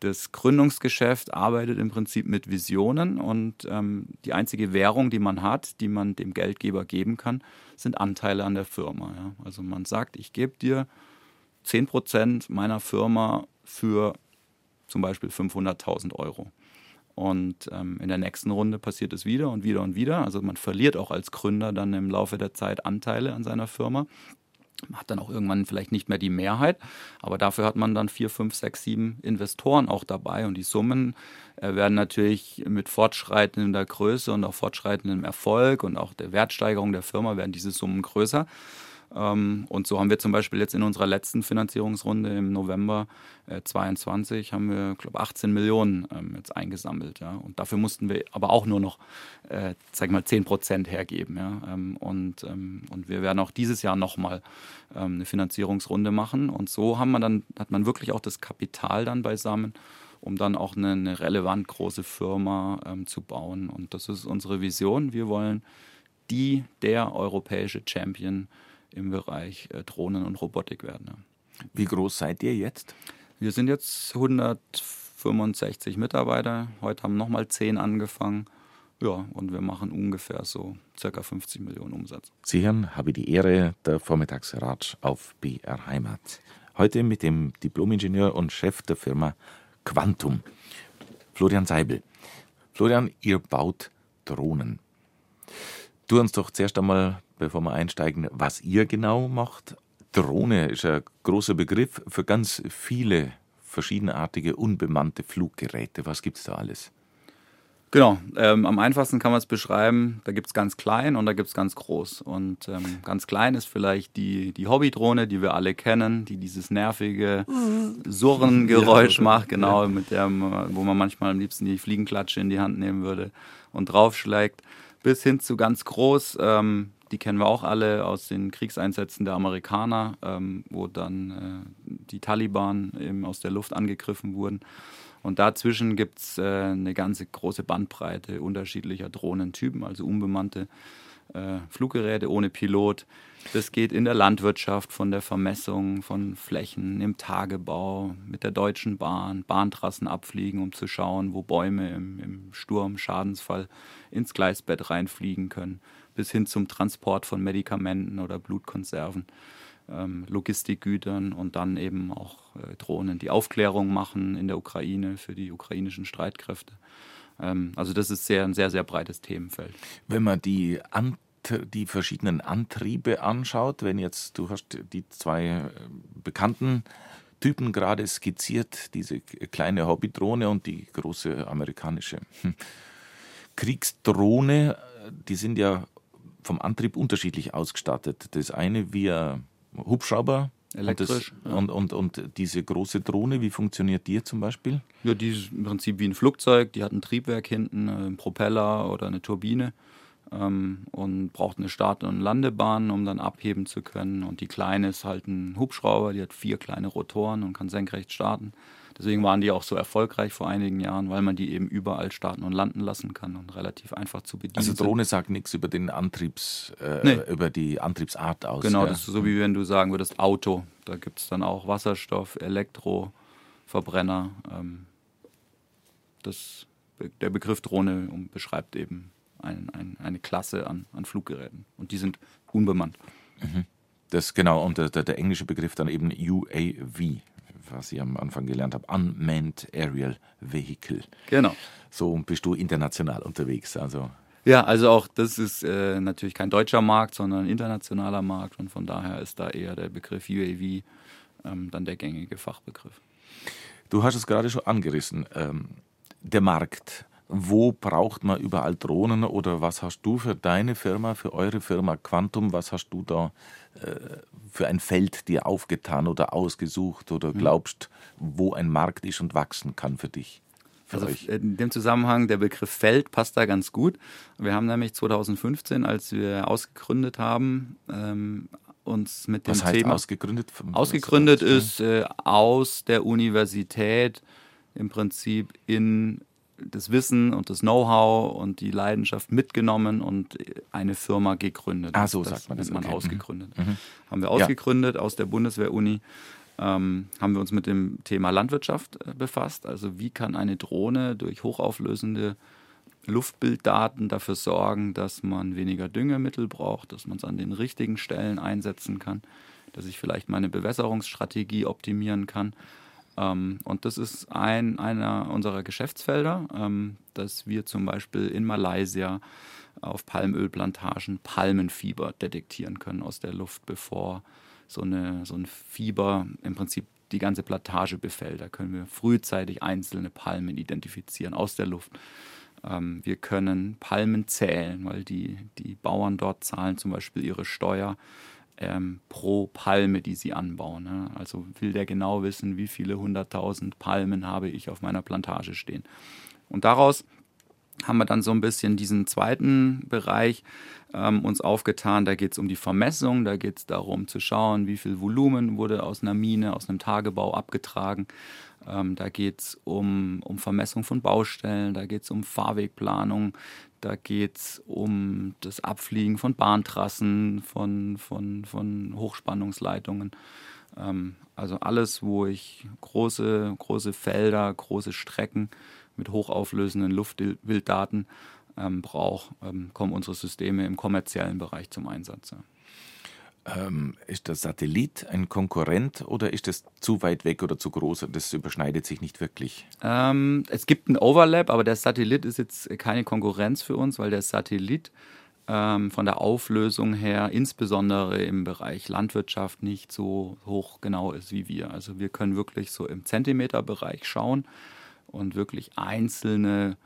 das Gründungsgeschäft arbeitet im Prinzip mit Visionen und ähm, die einzige Währung, die man hat, die man dem Geldgeber geben kann, sind Anteile an der Firma. Ja? Also man sagt, ich gebe dir 10% meiner Firma für zum Beispiel 500.000 Euro. Und ähm, in der nächsten Runde passiert es wieder und wieder und wieder. Also man verliert auch als Gründer dann im Laufe der Zeit Anteile an seiner Firma. Man hat dann auch irgendwann vielleicht nicht mehr die Mehrheit, aber dafür hat man dann vier, fünf, sechs, sieben Investoren auch dabei und die Summen äh, werden natürlich mit fortschreitender Größe und auch fortschreitendem Erfolg und auch der Wertsteigerung der Firma werden diese Summen größer. Ähm, und so haben wir zum Beispiel jetzt in unserer letzten Finanzierungsrunde im November äh, 22 haben wir, glaube 18 Millionen ähm, jetzt eingesammelt. Und dafür mussten wir aber auch nur noch, äh, sag mal, 10 Prozent hergeben. Ähm, und, wir werden auch dieses Jahr nochmal eine Finanzierungsrunde machen. Und so haben wir dann, hat man wirklich auch das Kapital dann beisammen um dann auch eine, relevant große Firma zu bauen. Und das ist unsere Vision. Wir wollen die, der europäische Champion im Bereich äh, Drohnen und Robotik werden. Ja. Wie groß seid ihr jetzt? Wir sind jetzt 165 Mitarbeiter. Heute haben nochmal 10 angefangen. Ja, und wir machen ungefähr so circa 50 Millionen Umsatz. Sie hören, habe die Ehre, der Vormittagsratsch auf BR Heimat. Heute mit dem Diplomingenieur und Chef der Firma Quantum, Florian Seibel. Florian, ihr baut Drohnen. Du uns doch zuerst einmal bevor wir einsteigen, was ihr genau macht. Drohne ist ein großer Begriff für ganz viele verschiedenartige unbemannte Fluggeräte. Was gibt es da alles? Genau, ähm, am einfachsten kann man es beschreiben, da gibt es ganz klein und da gibt es ganz groß. Und ähm, ganz klein ist vielleicht die, die Hobbydrohne, die wir alle kennen, die dieses nervige Surrengeräusch ja, macht, genau, ja. mit dem, wo man manchmal am liebsten die Fliegenklatsche in die Hand nehmen würde und draufschlägt, bis hin zu ganz groß, ähm, die kennen wir auch alle aus den Kriegseinsätzen der Amerikaner, ähm, wo dann äh, die Taliban eben aus der Luft angegriffen wurden. Und dazwischen gibt es äh, eine ganze große Bandbreite unterschiedlicher Drohnentypen, also unbemannte äh, Fluggeräte ohne Pilot. Das geht in der Landwirtschaft, von der Vermessung von Flächen, im Tagebau, mit der Deutschen Bahn, Bahntrassen abfliegen, um zu schauen, wo Bäume im, im Sturm, Schadensfall ins Gleisbett reinfliegen können bis hin zum Transport von Medikamenten oder Blutkonserven, ähm, Logistikgütern und dann eben auch äh, Drohnen, die Aufklärung machen in der Ukraine für die ukrainischen Streitkräfte. Ähm, also das ist sehr, ein sehr, sehr breites Themenfeld. Wenn man die Ant die verschiedenen Antriebe anschaut, wenn jetzt, du hast die zwei äh, bekannten Typen gerade skizziert, diese kleine Hobbydrohne und die große amerikanische hm, Kriegsdrohne, die sind ja vom Antrieb unterschiedlich ausgestattet. Das eine ein Hubschrauber. Elektrisch. Und, das, ja. und, und, und, diese große Drohne, wie funktioniert die zum Beispiel? Ja, die ist im Prinzip wie ein Flugzeug. Die hat ein Triebwerk hinten, äh, einen Propeller oder eine Turbine ähm, und braucht eine Start- und Landebahn, um dann abheben zu können. Und die kleine ist halt ein Hubschrauber, die hat vier kleine Rotoren und kann senkrecht starten. Deswegen waren die auch so erfolgreich vor einigen Jahren, weil man die eben überall starten und landen lassen kann und relativ einfach zu bedienen. Also Drohne sind. sagt nichts über den Antriebs, äh, nee. über die Antriebsart aus. Genau, ja. das ist so wie wenn du sagen würdest Auto. Da gibt es dann auch Wasserstoff, Elektro, Verbrenner. Ähm, das, der Begriff Drohne beschreibt eben ein, ein, eine Klasse an, an Fluggeräten und die sind unbemannt. Mhm. Das genau, und der, der, englische Begriff dann eben UAV, was ich am Anfang gelernt habe, Unmanned Aerial Vehicle. Genau. So bist du international unterwegs. Also ja, also auch das ist äh, natürlich kein deutscher Markt, sondern ein internationaler Markt und von daher ist da eher der Begriff UAV ähm, dann der gängige Fachbegriff. Du hast es gerade schon angerissen. Ähm, der Markt. Wo braucht man überall Drohnen oder was hast du für deine Firma, für eure Firma Quantum, was hast du da äh, für ein Feld dir aufgetan oder ausgesucht oder mhm. glaubst, wo ein Markt ist und wachsen kann für dich? Also in dem Zusammenhang, der Begriff Feld passt da ganz gut. Wir haben nämlich 2015, als wir ausgegründet haben, ähm, uns mit dem Was heißt Thema ausgegründet. Ausgegründet ist äh, aus der Universität im Prinzip in das Wissen und das Know-how und die Leidenschaft mitgenommen und eine Firma gegründet. Ah, so das sagt man das. Man okay. ausgegründet. Mhm. Haben wir ausgegründet ja. aus der Bundeswehr-Uni. Ähm, haben wir uns mit dem Thema Landwirtschaft äh, befasst. Also wie kann eine Drohne durch hochauflösende Luftbilddaten dafür sorgen, dass man weniger Düngemittel braucht, dass man es an den richtigen Stellen einsetzen kann, dass ich vielleicht meine Bewässerungsstrategie optimieren kann. Ähm, und das ist ein, einer unserer Geschäftsfelder, ähm, dass wir zum Beispiel in Malaysia auf Palmölplantagen Palmenfieber detektieren können aus der Luft, bevor so, eine, so ein Fieber im Prinzip die ganze Plantage befällt. Da können wir frühzeitig einzelne Palmen identifizieren aus der Luft. Ähm, wir können Palmen zählen, weil die, die Bauern dort zahlen zum Beispiel ihre Steuer ähm, pro Palme, die sie anbauen. Ne? Also will der genau wissen, wie viele hunderttausend Palmen habe ich auf meiner Plantage stehen. Und daraus haben wir dann so ein bisschen diesen zweiten Bereich ähm, uns aufgetan. Da geht es um die Vermessung, da geht es darum zu schauen, wie viel Volumen wurde aus einer Mine, aus einem Tagebau abgetragen. Ähm, da geht es um, um Vermessung von Baustellen, da geht es um Fahrwegplanung, da geht es um das Abfliegen von Bahntrassen, von, von, von Hochspannungsleitungen. Ähm, also alles, wo ich große, große Felder, große Strecken mit hochauflösenden Luftbilddaten ähm, brauche, ähm, kommen unsere Systeme im kommerziellen Bereich zum Einsatz. Ja. Ähm, ist der Satellit ein Konkurrent oder ist das zu weit weg oder zu groß? Das überschneidet sich nicht wirklich. Ähm, es gibt einen Overlap, aber der Satellit ist jetzt keine Konkurrenz für uns, weil der Satellit ähm, von der Auflösung her, insbesondere im Bereich Landwirtschaft, nicht so hoch genau ist wie wir. Also wir können wirklich so im Zentimeterbereich schauen und wirklich einzelne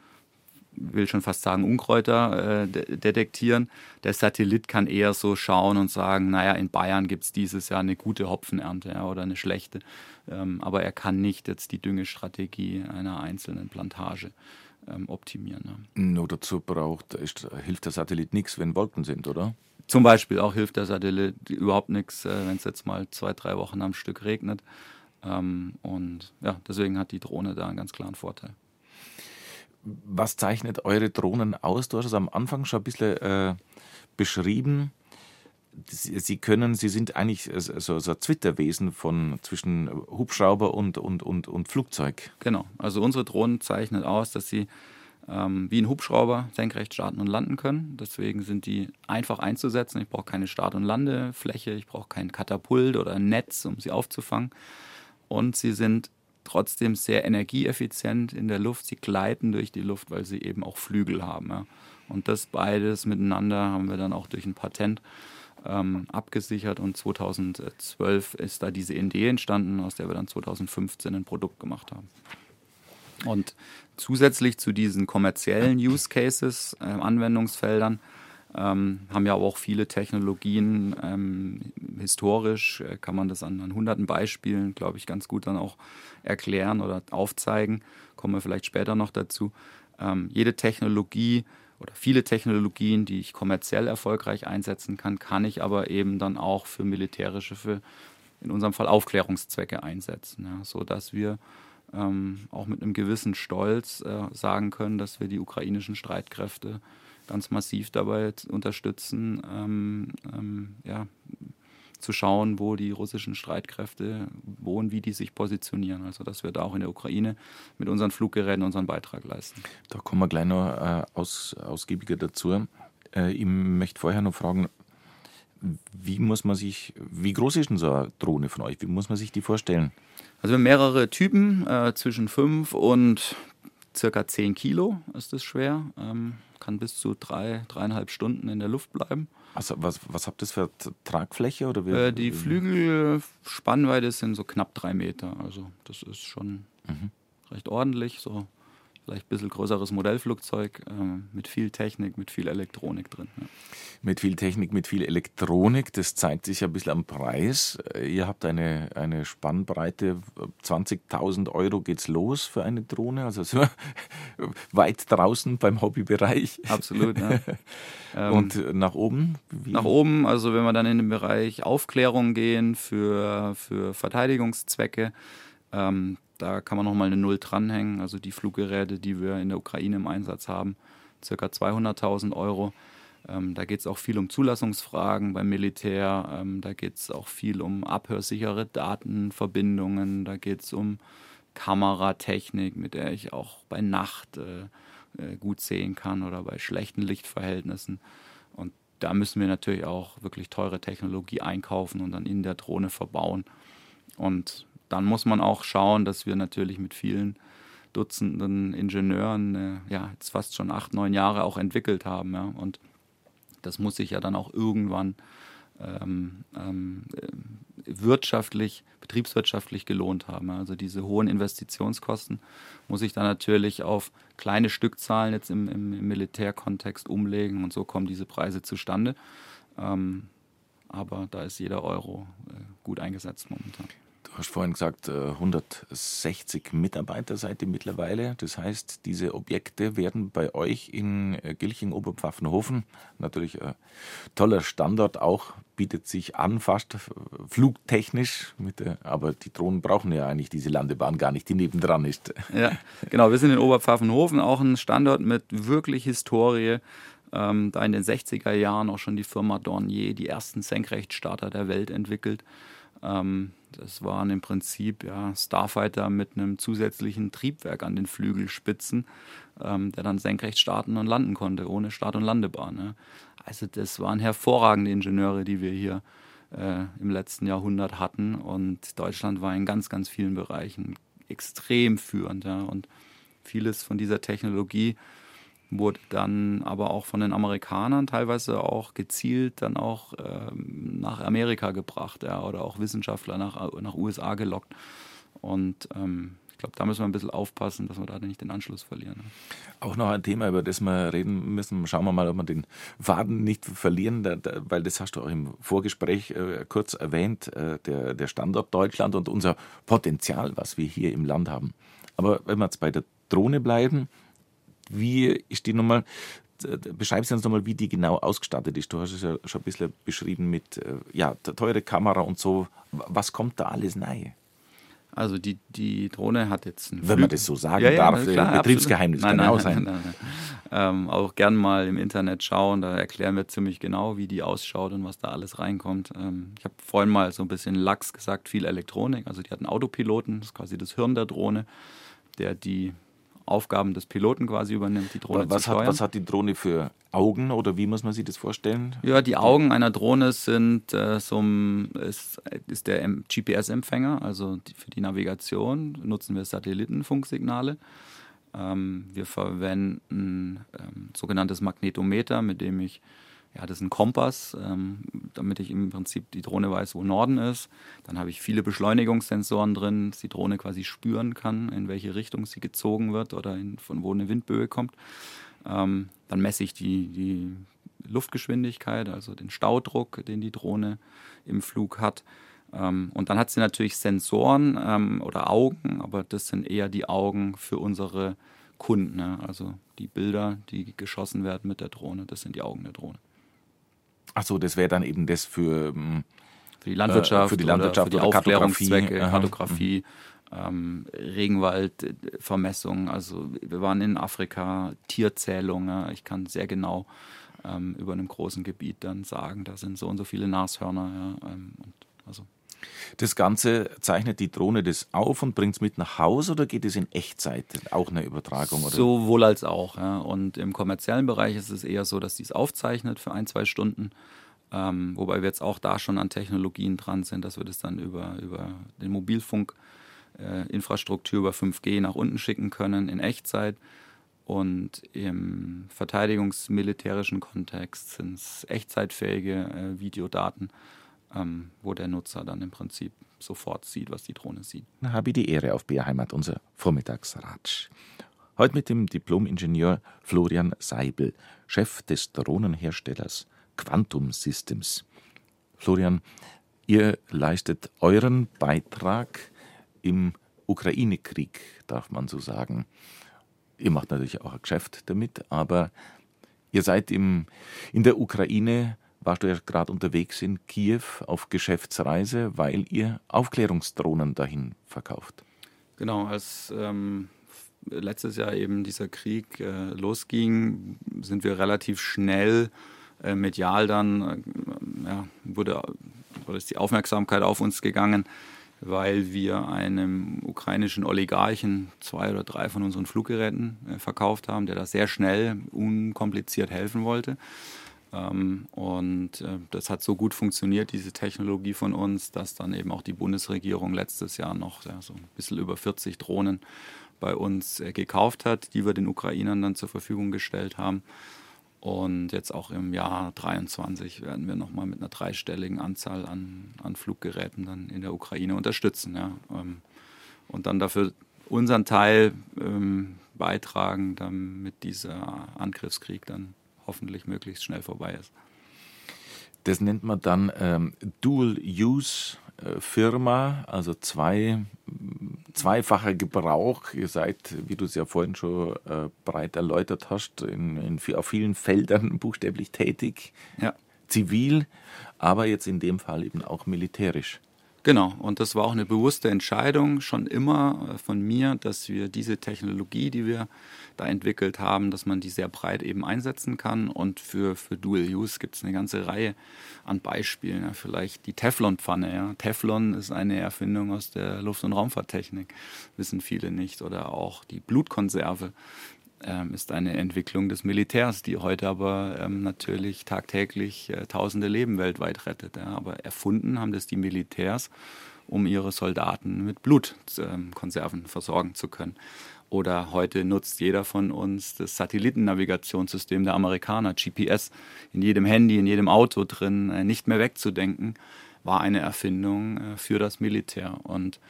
will schon fast sagen, Unkräuter äh, de detektieren. Der Satellit kann eher so schauen und sagen, naja, in Bayern gibt es dieses Jahr eine gute Hopfenernte ja, oder eine schlechte. Ähm, aber er kann nicht jetzt die Düngestrategie einer einzelnen Plantage ähm, optimieren. Ja. Nur dazu braucht, ist, hilft der Satellit nichts, wenn Wolken sind, oder? Zum Beispiel auch hilft der Satellit überhaupt nichts, äh, wenn es jetzt mal zwei, drei Wochen am Stück regnet. Ähm, und ja, deswegen hat die Drohne da einen ganz klaren Vorteil. Was zeichnet eure Drohnen aus? Du hast es am Anfang schon ein bisschen äh, beschrieben. Sie können, sie sind eigentlich so, so ein Zwitterwesen von zwischen Hubschrauber und, und, und, und Flugzeug. Genau. Also unsere Drohnen zeichnen aus, dass sie ähm, wie ein Hubschrauber senkrecht starten und landen können. Deswegen sind die einfach einzusetzen. Ich brauche keine Start- und Landefläche, ich brauche kein Katapult oder ein Netz, um sie aufzufangen und sie sind trotzdem sehr energieeffizient in der Luft. Sie gleiten durch die Luft, weil sie eben auch Flügel haben. Ja. Und das beides miteinander haben wir dann auch durch ein Patent ähm, abgesichert und 2012 ist da diese Idee entstanden, aus der wir dann 2015 ein Produkt gemacht haben. Und zusätzlich zu diesen kommerziellen Use Cases, äh, Anwendungsfeldern, ähm, haben ja auch viele Technologien. Ähm, historisch äh, kann man das an, an hunderten Beispielen, glaube ich, ganz gut dann auch erklären oder aufzeigen. Kommen wir vielleicht später noch dazu. Ähm, jede Technologie oder viele Technologien, die ich kommerziell erfolgreich einsetzen kann, kann ich aber eben dann auch für militärische, für in unserem Fall Aufklärungszwecke einsetzen, ja, sodass wir ähm, auch mit einem gewissen Stolz äh, sagen können, dass wir die ukrainischen Streitkräfte ganz massiv dabei unterstützen, ähm, ähm, ja, zu schauen, wo die russischen Streitkräfte wohnen, wie die sich positionieren. Also dass wir da auch in der Ukraine mit unseren Fluggeräten unseren Beitrag leisten. Da kommen wir gleich noch äh, aus, ausgiebiger dazu. Äh, ich möchte vorher noch fragen, wie muss man sich, wie groß ist denn so eine Drohne von euch? Wie muss man sich die vorstellen? Also wir haben mehrere Typen, äh, zwischen 5 und circa 10 Kilo ist es schwer. Ähm, kann bis zu drei, dreieinhalb Stunden in der Luft bleiben. Also was, was habt ihr für Tragfläche? Oder äh, die Flügelspannweite sind so knapp drei Meter. Also das ist schon mhm. recht ordentlich. So vielleicht ein bisschen größeres Modellflugzeug äh, mit viel Technik, mit viel Elektronik drin. Ja. Mit viel Technik, mit viel Elektronik, das zeigt sich ein bisschen am Preis. Ihr habt eine, eine Spannbreite, 20.000 Euro geht's los für eine Drohne, also so [LAUGHS] weit draußen beim Hobbybereich. Absolut, ja. [LAUGHS] Und ähm, nach oben? Wie? Nach oben, also wenn wir dann in den Bereich Aufklärung gehen für, für Verteidigungszwecke, Ähm, da kann man nochmal eine Null dranhängen. Also die Fluggeräte, die wir in der Ukraine im Einsatz haben, circa 200.000 Euro. Ähm, da geht es auch viel um Zulassungsfragen beim Militär. Ähm, da geht es auch viel um abhörsichere Datenverbindungen. Da geht es um Kameratechnik, mit der ich auch bei Nacht äh, äh, gut sehen kann oder bei schlechten Lichtverhältnissen. Und da müssen wir natürlich auch wirklich teure Technologie einkaufen und dann in der Drohne verbauen. Und dann muss man auch schauen, dass wir natürlich mit vielen Dutzenden Ingenieuren äh, ja jetzt fast schon acht, neun Jahre auch entwickelt haben. Ja. Und das muss sich ja dann auch irgendwann ähm, ähm, wirtschaftlich, betriebswirtschaftlich gelohnt haben. Also diese hohen Investitionskosten muss ich dann natürlich auf kleine Stückzahlen jetzt im, im, im Militärkontext umlegen und so kommen diese Preise zustande. Ähm, aber da ist jeder Euro äh, gut eingesetzt momentan. Du hast vorhin gesagt, 160 äh, Mitarbeiter seid ihr mittlerweile. Das heißt, diese Objekte werden bei euch in äh, Gilching-Oberpfaffenhofen, natürlich ein toller Standort auch, bietet sich an, fast flugtechnisch. Der, aber die Drohnen brauchen ja eigentlich diese Landebahn gar nicht, die nebendran ist. [LAUGHS] Ja, genau. Wir sind in Oberpfaffenhofen, auch ein Standort mit wirklich Historie. Ähm, da in den 60er Jahren auch schon die Firma Dornier die ersten Senkrechtstarter der Welt entwickelt. Ähm, das waren im Prinzip ja, Starfighter mit einem zusätzlichen Triebwerk an den Flügelspitzen, ähm, der dann senkrecht starten und landen konnte, ohne Start- und Landebahn. Ne? Also das waren hervorragende Ingenieure, die wir hier äh, im letzten Jahrhundert hatten. Und Deutschland war in ganz, ganz vielen Bereichen extrem führend. Ja? Und vieles von dieser Technologie wurde dann aber auch von den Amerikanern teilweise auch gezielt dann auch ähm, nach Amerika gebracht ja, oder auch Wissenschaftler nach, nach USA gelockt. Und ähm, ich glaube, da müssen wir ein bisschen aufpassen, dass wir da nicht den Anschluss verlieren. Auch noch ein Thema, über das wir reden müssen. Schauen wir mal, ob wir den Faden nicht verlieren, da, da, weil das hast du auch im Vorgespräch äh, kurz erwähnt, äh, der, der Standort Deutschland und unser Potenzial, was wir hier im Land haben. Aber wenn wir jetzt bei der Drohne bleiben, wie ist die nochmal, beschreibst du uns nochmal, wie die genau ausgestattet ist. Du hast es ja schon ein bisschen beschrieben mit äh, ja, teure Kamera und so. Was kommt da alles rein? Also die, die Drohne hat jetzt einen Wenn Flügel. man das so sagen ja, ja, darf, klar, Betriebsgeheimnis nein, kann nein, auch sein. Nein, ähm, auch gern mal im Internet schauen, da erklären wir ziemlich genau, wie die ausschaut und was da alles reinkommt. Ähm, ich habe vorhin mal so ein bisschen lax gesagt, viel Elektronik. Also die hat einen Autopiloten, das ist quasi das Hirn der Drohne, der die Aufgaben des Piloten quasi übernimmt, die Drohne was zu steuern. Hat, was hat die Drohne für Augen oder wie muss man sich das vorstellen? Ja, die Augen einer Drohne sind äh, so ist, ist der GPS-Empfänger, also die, für die Navigation nutzen wir Satellitenfunksignale. Ähm, wir verwenden ähm, sogenanntes Magnetometer, mit dem ich das ist ein Kompass, ähm, damit ich im Prinzip die Drohne weiß, wo Norden ist. Dann habe ich viele Beschleunigungssensoren drin, dass die Drohne quasi spüren kann, in welche Richtung sie gezogen wird oder in, von wo eine Windböe kommt. Ähm, dann messe ich die, die Luftgeschwindigkeit, also den Staudruck, den die Drohne im Flug hat. Ähm, und dann hat sie natürlich Sensoren ähm, oder Augen, aber das sind eher die Augen für unsere Kunden. Ne? Also die Bilder, die geschossen werden mit der Drohne, das sind die Augen der Drohne. Ach so, das wäre dann eben das für, ähm, für die Landwirtschaft, äh, für die, Landwirtschaft für die Aufklärungszwecke, Kartografie, ähm, Regenwaldvermessung. Also wir waren in Afrika, Tierzählungen. Ich kann sehr genau ähm, über einem großen Gebiet dann sagen, da sind so und so viele Nashörner. Ja, ähm, und also das Ganze zeichnet die Drohne das auf und bringt es mit nach Hause oder geht es in Echtzeit auch eine Übertragung? Oder? Sowohl als auch. Ja. Und im kommerziellen Bereich ist es eher so, dass die es aufzeichnet für ein, zwei Stunden. Ähm, wobei wir jetzt auch da schon an Technologien dran sind, dass wir das dann über, über den Mobilfunk, äh, über 5G nach unten schicken können in Echtzeit. Und im verteidigungsmilitärischen Kontext sind es echtzeitfähige äh, Videodaten ähm, wo der Nutzer dann im Prinzip sofort sieht, was die Drohne sieht. Na, habe ich die Ehre auf BR Heimat, unser Vormittagsratsch. Heute mit dem Diplom-Ingenieur Florian Seibel, Chef des Drohnenherstellers Quantum Systems. Florian, ihr leistet euren Beitrag im Ukraine-Krieg, darf man so sagen. Ihr macht natürlich auch ein Geschäft damit, aber ihr seid im, in der Ukraine warst du ja gerade unterwegs in Kiew auf Geschäftsreise, weil ihr Aufklärungsdrohnen dahin verkauft. Genau, als ähm, letztes Jahr eben dieser Krieg äh, losging, sind wir relativ schnell äh, medial dann, äh, ja, wurde, wurde die Aufmerksamkeit auf uns gegangen, weil wir einem ukrainischen Oligarchen zwei oder drei von unseren Fluggeräten äh, verkauft haben, der da sehr schnell, unkompliziert helfen wollte. Ähm, und äh, das hat so gut funktioniert, diese Technologie von uns, dass dann eben auch die Bundesregierung letztes Jahr noch ja, so ein bisschen über 40 Drohnen bei uns äh, gekauft hat, die wir den Ukrainern dann zur Verfügung gestellt haben. Und jetzt auch im Jahr 23 werden wir nochmal mit einer dreistelligen Anzahl an, an Fluggeräten dann in der Ukraine unterstützen. Ja. Ähm, und dann dafür unseren Teil ähm, beitragen, damit dieser Angriffskrieg dann hoffentlich möglichst schnell vorbei ist. Das nennt man dann ähm, Dual-Use-Firma, also zwei, zweifacher Gebrauch. Ihr seid, wie du es ja vorhin schon äh, breit erläutert hast, in, in, auf vielen Feldern [LAUGHS] buchstäblich tätig. Ja. Zivil, aber jetzt in dem Fall eben auch militärisch. Genau, und das war auch eine bewusste Entscheidung schon immer äh, von mir, dass wir diese Technologie, die wir da entwickelt haben, dass man die sehr breit eben einsetzen kann. Und für, für Dual Use gibt es eine ganze Reihe an Beispielen. Ja, vielleicht die Teflonpfanne. Ja. Teflon ist eine Erfindung aus der Luft- und Raumfahrttechnik, wissen viele nicht. Oder auch die Blutkonserve ist eine Entwicklung des Militärs, die heute aber ähm, natürlich tagtäglich äh, tausende Leben weltweit rettet. Ja. Aber erfunden haben das die Militärs, um ihre Soldaten mit Blutkonserven ähm, versorgen zu können. Oder heute nutzt jeder von uns das Satellitennavigationssystem der Amerikaner, GPS, in jedem Handy, in jedem Auto drin, äh, nicht mehr wegzudenken, war eine Erfindung äh, für das Militär. Und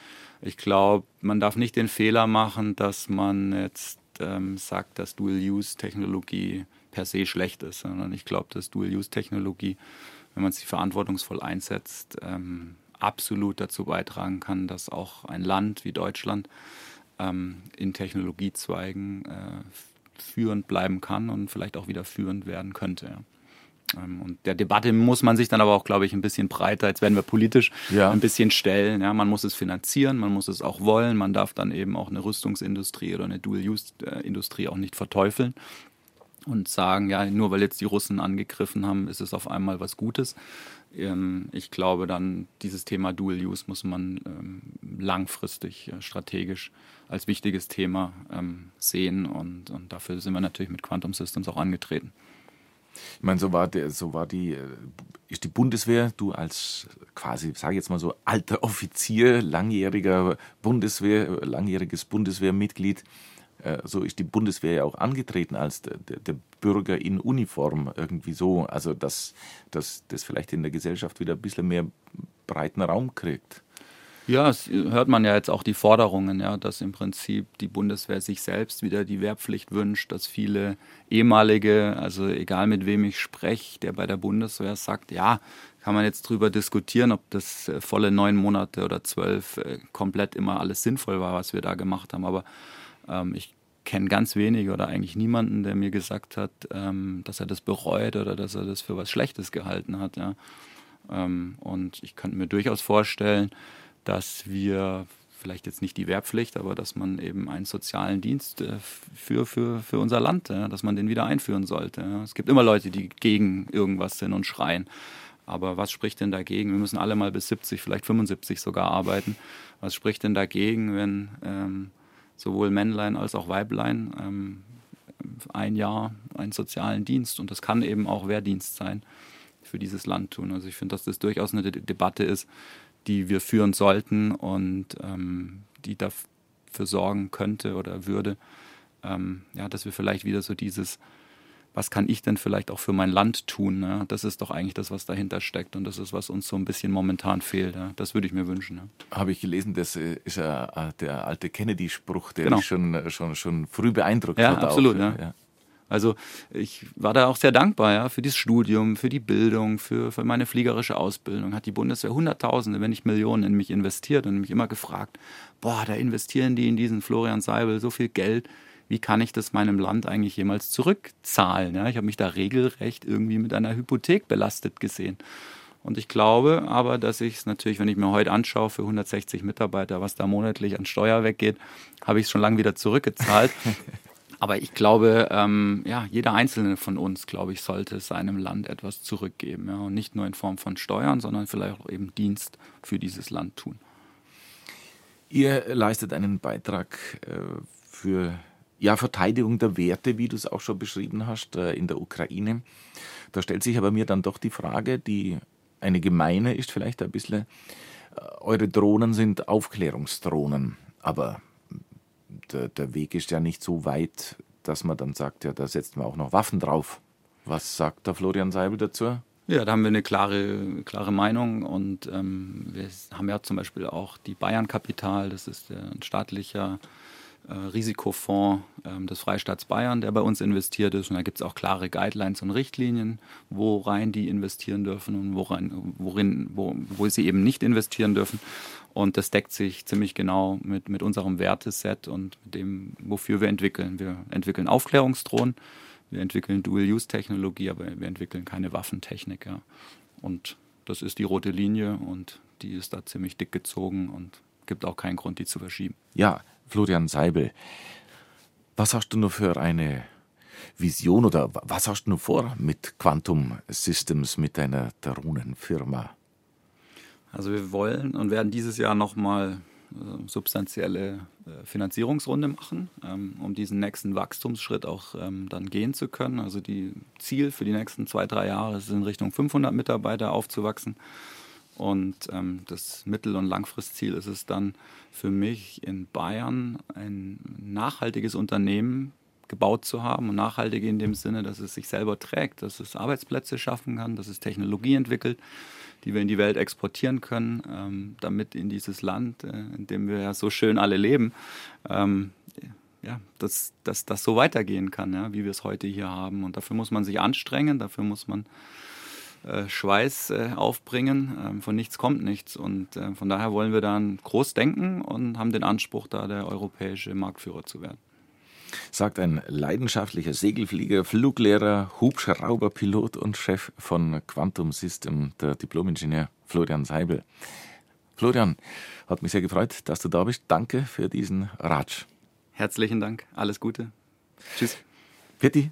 ich glaube, man darf nicht den Fehler machen, dass man jetzt ähm, sagt, dass Dual-Use-Technologie per se schlecht ist, sondern ich glaube, dass Dual-Use-Technologie, wenn man sie verantwortungsvoll einsetzt, ähm, absolut dazu beitragen kann, dass auch ein Land wie Deutschland ähm, in Technologiezweigen äh, führend bleiben kann und vielleicht auch wieder führend werden könnte. Ja. Ähm, und der Debatte muss man sich dann aber auch, glaube ich, ein bisschen breiter, jetzt werden wir politisch, ja. ein bisschen stellen. Ja, man muss es finanzieren, man muss es auch wollen, man darf dann eben auch eine Rüstungsindustrie oder eine Dual-Use-Industrie auch nicht verteufeln und sagen, ja, nur weil jetzt die Russen angegriffen haben, ist es auf einmal was Gutes. Ähm, ich glaube dann, dieses Thema Dual Use muss man ähm, langfristig äh, strategisch als wichtiges Thema sehen und, und dafür sind wir natürlich mit Quantum Systems auch angetreten. Ich meine, so war, der, so war die, äh, ist die Bundeswehr, du als quasi, sage ich jetzt mal so, alter Offizier, langjähriger Bundeswehr, langjähriges Bundeswehrmitglied, äh, so ist die Bundeswehr ja auch angetreten als der, der, Bürger in Uniform irgendwie so. Also, dass das vielleicht in der Gesellschaft wieder ein bisschen mehr breiten Raum kriegt. Ja, es hört man ja jetzt auch die Forderungen, ja, dass im Prinzip die Bundeswehr sich selbst wieder die Wehrpflicht wünscht, dass viele ehemalige, also egal mit wem ich spreche, der bei der Bundeswehr sagt, ja, kann man jetzt drüber diskutieren, ob das äh, volle neun Monate oder zwölf äh, komplett immer alles sinnvoll war, was wir da gemacht haben. Aber ähm, ich kenne ganz wenige oder eigentlich niemanden, der mir gesagt hat, ähm, dass er das bereut oder dass er das für was Schlechtes gehalten hat. Ja. Ähm, und ich könnte mir durchaus vorstellen, dass wir vielleicht jetzt nicht die Wehrpflicht, aber dass man eben einen sozialen Dienst äh, für, für, für unser Land, dass man den wieder einführen sollte. Es gibt immer Leute, die gegen irgendwas sind und schreien. Aber was spricht denn dagegen? Wir müssen alle mal bis 70, vielleicht 75 sogar arbeiten. Was spricht denn dagegen, wenn ähm, sowohl Männlein als auch Weiblein ähm, ein Jahr einen sozialen Dienst und das kann eben auch Wehrdienst sein, für dieses Land tun? Also ich finde, dass das durchaus eine De Debatte ist, die wir führen sollten und ähm, die dafür sorgen könnte oder würde, ähm, ja, dass wir vielleicht wieder so dieses, was kann ich denn vielleicht auch für mein Land tun? Ja? Das ist doch eigentlich das, was dahinter steckt und das ist, was uns so ein bisschen momentan fehlt. Ja? Das würde ich mir wünschen. Ja? Habe ich gelesen, das äh, ist ja der alte Kennedy-Spruch, der genau. mich schon, schon, schon früh beeindruckt ja, hat. Absolut, auch. ja. Also ich war da auch sehr dankbar ja, für das Studium, für die Bildung, für, für meine fliegerische Ausbildung. Hat die Bundeswehr Hunderttausende, wenn nicht Millionen in mich investiert und mich immer gefragt, boah, da investieren die in diesen Florian Seibel so viel Geld. Wie kann ich das meinem Land eigentlich jemals zurückzahlen? Ja, ich habe mich da regelrecht irgendwie mit einer Hypothek belastet gesehen. Und ich glaube aber, dass ich es natürlich, wenn ich mir heute anschaue, für 160 Mitarbeiter, was da monatlich an Steuer weggeht, habe ich es schon lange wieder zurückgezahlt. [LAUGHS] aber ich glaube, ähm, ja, jeder einzelne von uns, glaube ich, sollte seinem Land etwas zurückgeben. Ja, und nicht nur in Form von Steuern, sondern vielleicht auch eben Dienst für dieses Land tun. Ihr leistet einen Beitrag äh, für ja, Verteidigung der Werte, wie du es auch schon beschrieben hast, äh, in der Ukraine. Da stellt sich aber mir dann doch die Frage, die eine gemeine ist vielleicht ein bisschen, äh, eure Drohnen sind Aufklärungsdrohnen, aber der, der Weg ist ja nicht so weit, dass man dann sagt, ja, da setzt man auch noch Waffen drauf. Was sagt der Florian Seibel dazu? Ja, da haben wir eine klare, klare Meinung und ähm, wir haben ja zum Beispiel auch die Bayern Kapital, das ist ein staatlicher äh, Risikofonds ähm, des Freistaats Bayern, der bei uns investiert ist. Und da gibt es auch klare Guidelines und Richtlinien, worein die investieren dürfen und worein, worin, wo, wo sie eben nicht investieren dürfen. Und das deckt sich ziemlich genau mit, mit unserem Werteset und dem, wofür wir entwickeln. Wir entwickeln Aufklärungsdrohnen, wir entwickeln Dual-Use-Technologie, aber wir entwickeln keine Waffentechnik. Ja. Und das ist die rote Linie und die ist da ziemlich dick gezogen und gibt auch keinen Grund, die zu verschieben. Ja, Florian Seibel, was hast du nur für eine Vision oder was hast du nur vor mit Quantum Systems, mit deiner Drohnenfirma? Also wir wollen und werden dieses Jahr nochmal äh, substanzielle äh, Finanzierungsrunde machen, ähm, um diesen nächsten Wachstumsschritt auch ähm, dann gehen zu können. Also die Ziel für die nächsten zwei, drei Jahre ist in Richtung 500 Mitarbeiter aufzuwachsen. Und ähm, das Mittel- und Langfristziel ist es dann für mich in Bayern ein nachhaltiges Unternehmen gebaut zu haben und nachhaltig in dem Sinne, dass es sich selber trägt, dass es Arbeitsplätze schaffen kann, dass es Technologie entwickelt, die wir in die Welt exportieren können, ähm, damit in dieses Land, äh, in dem wir ja so schön alle leben, ähm, ja, dass, dass das so weitergehen kann, ja, wie wir es heute hier haben. Und dafür muss man sich anstrengen, dafür muss man Schweiß äh, aufbringen. Ähm, von nichts kommt nichts. Und äh, von daher wollen wir dann groß denken und haben den Anspruch, da der europäische Marktführer zu werden. Sagt ein leidenschaftlicher Segelflieger, Fluglehrer, Hubschrauberpilot und Chef von Quantum System, der Diplomingenieur Florian Seibel. Florian, hat mich sehr gefreut, dass du da bist. Danke für diesen Ratsch. Herzlichen Dank. Alles Gute. Tschüss. Pitti.